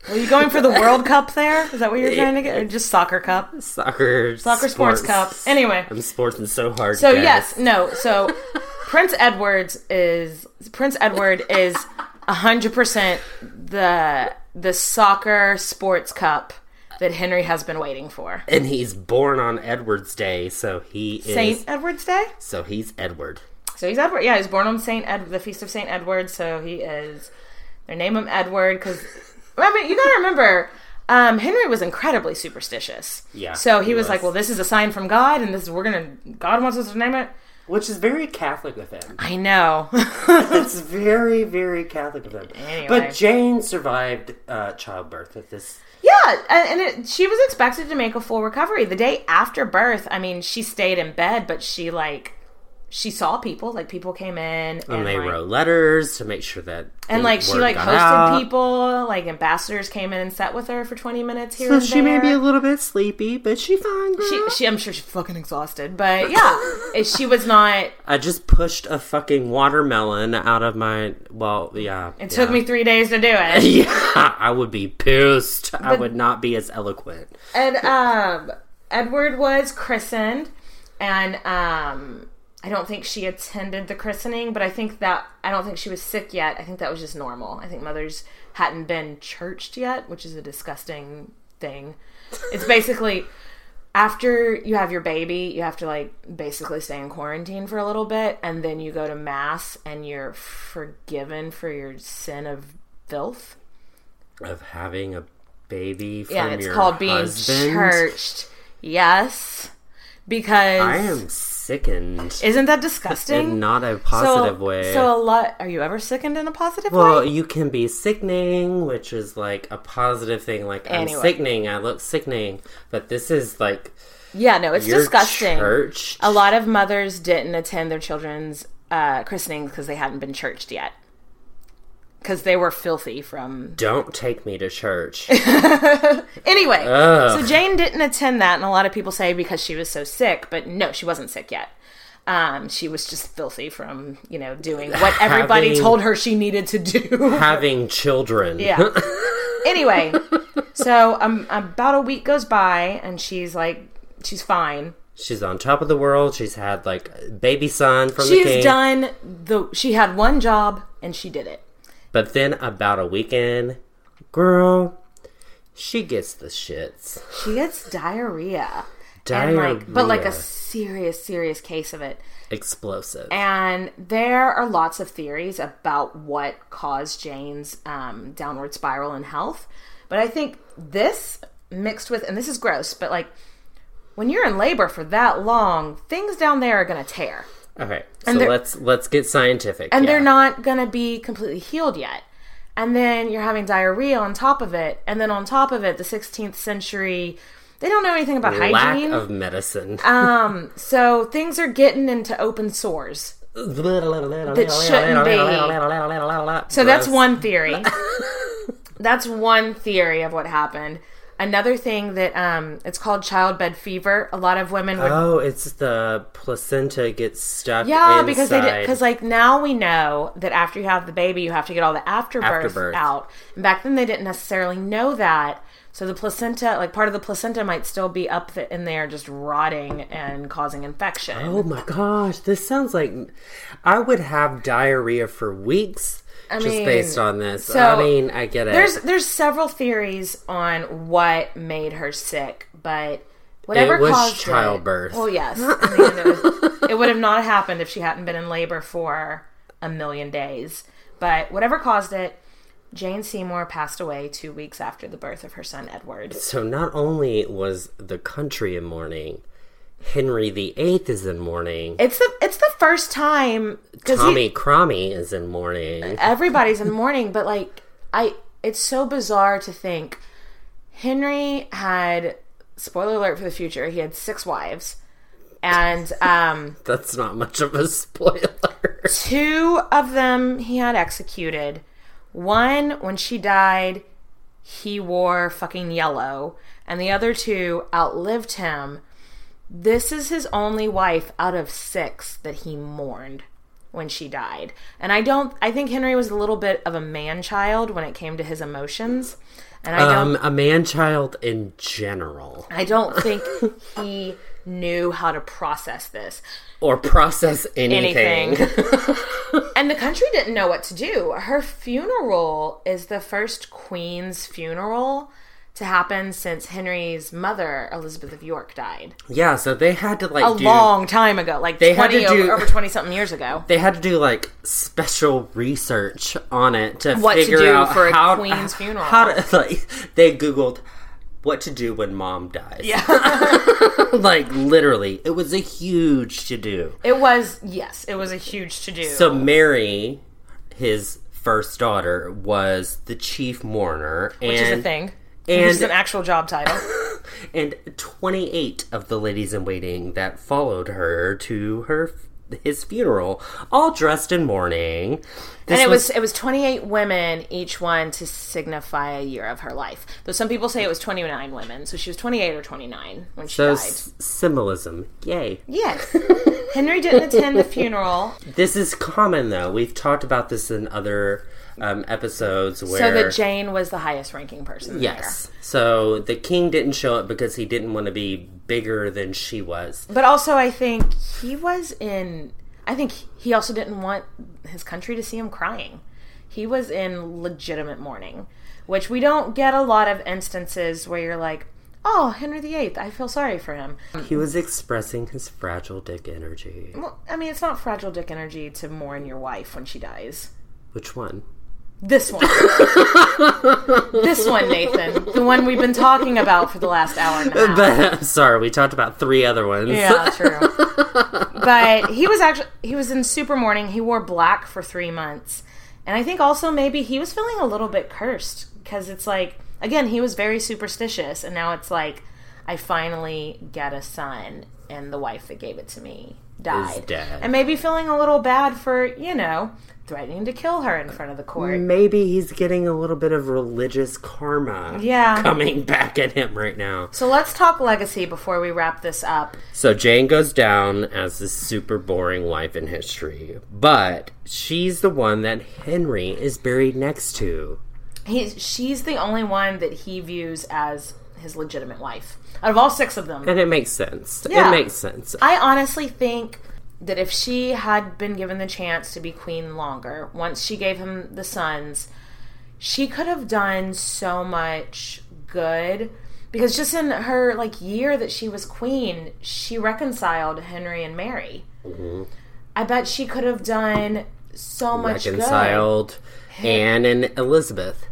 S3: Are you going for the World Cup there? Is that what you're trying to get? Or just Soccer Cup?
S4: Soccer.
S3: Soccer Sports Cup. Anyway.
S4: I'm sporting so hard.
S3: So
S4: guys.
S3: yes, no. So Prince Edwards is Prince Edward is hundred percent the the soccer sports cup that Henry has been waiting for.
S4: And he's born on Edward's Day, so he is.
S3: Saint Edward's Day.
S4: So he's Edward.
S3: So he's Edward. Yeah, he's born on Saint Ed, the feast of Saint Edward. So he is. They name him Edward because. I mean, you gotta remember. Um, Henry was incredibly superstitious.
S4: Yeah,
S3: So he,
S4: he
S3: was,
S4: was.
S3: like, "Well, this is a sign from God, and this is we're gonna God wants us to name it."
S4: Which is very Catholic of him.
S3: I know.
S4: It's very, very Catholic of him.
S3: Anyway.
S4: But Jane survived uh, childbirth at this.
S3: Yeah, and, and it, she was expected to make a full recovery. The day after birth, I mean, she stayed in bed, but she like she saw people, like people came in and,
S4: And they
S3: like,
S4: wrote letters to make sure that.
S3: and like she like hosted
S4: out.
S3: people, like ambassadors came in and sat with her for twenty minutes here.
S4: So she may be a little bit sleepy, but she fine. Girl.
S3: She, she, I'm sure she's fucking exhausted, but yeah, she was not.
S4: I just pushed a fucking watermelon out of my. Well, yeah.
S3: It took me three days to do it.
S4: Yeah, I would be pissed. I would not be as eloquent.
S3: And um, Edward was christened, and um, I don't think she attended the christening, but I think that I don't think she was sick yet. I think that was just normal. I think mothers hadn't been churched yet, which is a disgusting thing. It's basically after you have your baby, you have to like basically stay in quarantine for a little bit, and then you go to mass and you're forgiven for your sin of filth.
S4: Of having a baby from
S3: Yeah, it's
S4: your
S3: called being
S4: husband.
S3: churched. Yes, because
S4: I am sickened.
S3: Isn't that disgusting?
S4: In not a positive
S3: so,
S4: way.
S3: So a lot. Are you ever sickened in a positive
S4: Well,
S3: way?
S4: Well, you can be sickening, which is like a positive thing. Like
S3: Anyway.
S4: I'm sickening, I look sickening, but this is like
S3: Yeah, no, it's disgusting.
S4: Church.
S3: A lot of mothers didn't attend their children's uh, christenings because they hadn't been churched yet. Because they were filthy from.
S4: Don't take me to church.
S3: Anyway,
S4: Ugh.
S3: so Jane didn't attend that, and a lot of people say because she was so sick, but no, she wasn't sick yet. Um, she was just filthy from, you know, doing what everybody
S4: Having-
S3: told her she needed to do.
S4: Having children.
S3: Yeah. anyway, so um, about a week goes by, and she's like, she's fine.
S4: She's on top of the world. She's had like a baby son from the
S3: She's done the. She had one job, and she did it.
S4: But then about a weekend, girl, she gets the shits.
S3: She gets diarrhea. And like, but like a serious, serious case of it.
S4: Explosive.
S3: And there are lots of theories about what caused Jane's um, downward spiral in health. But I think this mixed with, and this is gross, but like when you're in labor for that long, things down there are going to tear.
S4: Okay, so
S3: and they're-
S4: let's let's get scientific.
S3: And
S4: yeah.
S3: they're not going to be completely healed yet. And then you're having diarrhea on top of it. And then on top of it, the 16th century, they don't know anything about
S4: lack
S3: hygiene.
S4: of medicine.
S3: um, so things are getting into open sores.
S4: that
S3: shouldn't be. So that's one theory. that's one theory of what happened. Another thing that um, it's called childbed fever. A lot of women would
S4: Oh, it's the placenta gets stuck.
S3: yeah because they because like now we know that after you have the baby you have to get all the afterbirth,
S4: Afterbirth.
S3: out. And back then they didn't necessarily know that. So the placenta, like part of the placenta, might still be up in there, just rotting and causing infection.
S4: Oh my gosh, this sounds like I would have diarrhea for weeks just
S3: mean,
S4: based on this.
S3: so
S4: I mean, I get it.
S3: There's there's several theories on what made her sick, but whatever
S4: It was
S3: caused
S4: childbirth.
S3: It, well, yes, the end, it, was- it would have not happened if she hadn't been in labor for a million days. But whatever caused it, Jane Seymour passed away two weeks after the birth of her son Edward.
S4: so not only was the country in mourning, Henry VIII is in mourning.
S3: It's the it's the first time
S4: Tommy Cromie is in mourning.
S3: everybody's in mourning, but like I it's so bizarre to think Henry had spoiler alert for the future, he had six wives. And um
S4: That's not much of a spoiler.
S3: two of them he had executed. One when she died, he wore fucking yellow, and the other two outlived him. This is his only wife out of 6 that he mourned when she died. And I don't I think Henry was a little bit of a man child when it came to his emotions. And I don't
S4: Um, a man child in general.
S3: I don't think he knew how to process this.
S4: Or process anything.
S3: Anything. and the country didn't know what to do. Her funeral is the first queen's funeral to happen since Henry's mother, Elizabeth of York, died.
S4: yeah, so they had to like
S3: A
S4: do
S3: long time ago, like
S4: They had
S3: 20
S4: to do-
S3: over, over 20 something years ago.
S4: they had to do like special research on it to
S3: What to
S4: figure
S3: do
S4: out
S3: for a
S4: how
S3: queen's funeral.
S4: How to like they googled what to do when mom dies.
S3: Yeah.
S4: like literally, it was a huge to do.
S3: It was, yes, it was a huge to do.
S4: So Mary, his first daughter, was the chief mourner,
S3: which is a thing.
S4: and-
S3: which is an actual job title.
S4: and 28 of the ladies in waiting that followed her to her his funeral, all dressed in mourning. This
S3: and it was, it was 28 women, each one to signify a year of her life. Though some people say it was 29 women, so she was 28 or 29 when she
S4: so
S3: died.
S4: s- symbolism. Yay.
S3: Yes. Henry didn't attend the funeral,
S4: This is common though. We've talked about this in other um, episodes where
S3: so that Jane was the highest ranking person
S4: Yes. So the king didn't show up because he didn't want to be bigger than she was.
S3: But also, I think he was in. I think he also didn't want his country to see him crying. He was in legitimate mourning, which we don't get a lot of instances where you're like, oh, Henry VIII, I feel sorry for him.
S4: He was expressing his fragile dick energy.
S3: Well, I mean, it's not fragile dick energy to mourn your wife when she dies.
S4: Which one?
S3: This one. this one, Nathan. The one we've been talking about for the last hour and a uh, half.
S4: But sorry, we talked about three other ones.
S3: Yeah, true. but he was actually he was in super mourning. He wore black for three months, and I think also maybe he was feeling a little bit cursed because it's like again he was very superstitious, and now it's like I finally get a son, and the wife that gave it to me died,
S4: dead.
S3: and maybe feeling a little bad for you know threatening to kill her in front of the court.
S4: Maybe he's getting a little bit of religious karma
S3: Yeah.
S4: coming back at him right now.
S3: So let's talk legacy before we wrap this up.
S4: So Jane goes down as the super boring wife in history, but she's the one that Henry is buried next to.
S3: He's she's the only one that he views as his legitimate wife out of all six of them.
S4: And it makes sense.
S3: Yeah.
S4: It makes sense.
S3: I honestly think that if she had been given the chance to be queen longer, once she gave him the sons, she could have done so much good. Because just in her like year that she was queen, she reconciled Henry and Mary. Mm-hmm. I bet she could have done so much good.
S4: Reconciled Anne and Elizabeth.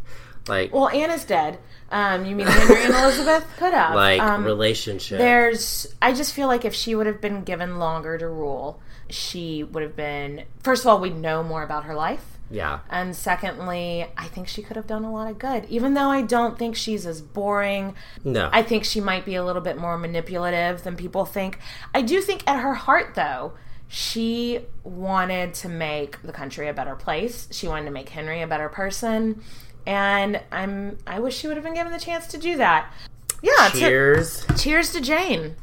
S4: Like
S3: Well, Anna's dead. Um, you mean Henry and Elizabeth could have
S4: like
S3: um,
S4: relationship.
S3: There's, I just feel like if she would have been given longer to rule, she would have been. First of all, we'd know more about her life,
S4: yeah.
S3: and secondly, I think she could have done a lot of good. Even though I don't think she's as boring,
S4: No.
S3: I think she might be a little bit more manipulative than people think. I do think at her heart, though, she wanted to make the country a better place. She wanted to make Henry a better person, and I'm. I wish she would have been given the chance to do that. Yeah. to-
S4: Cheers.
S3: cheers to Jane.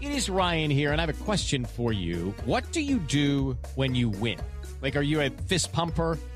S1: It is Ryan here, and I have a question for you. What do you do when you win? Like, are you a fist pumper?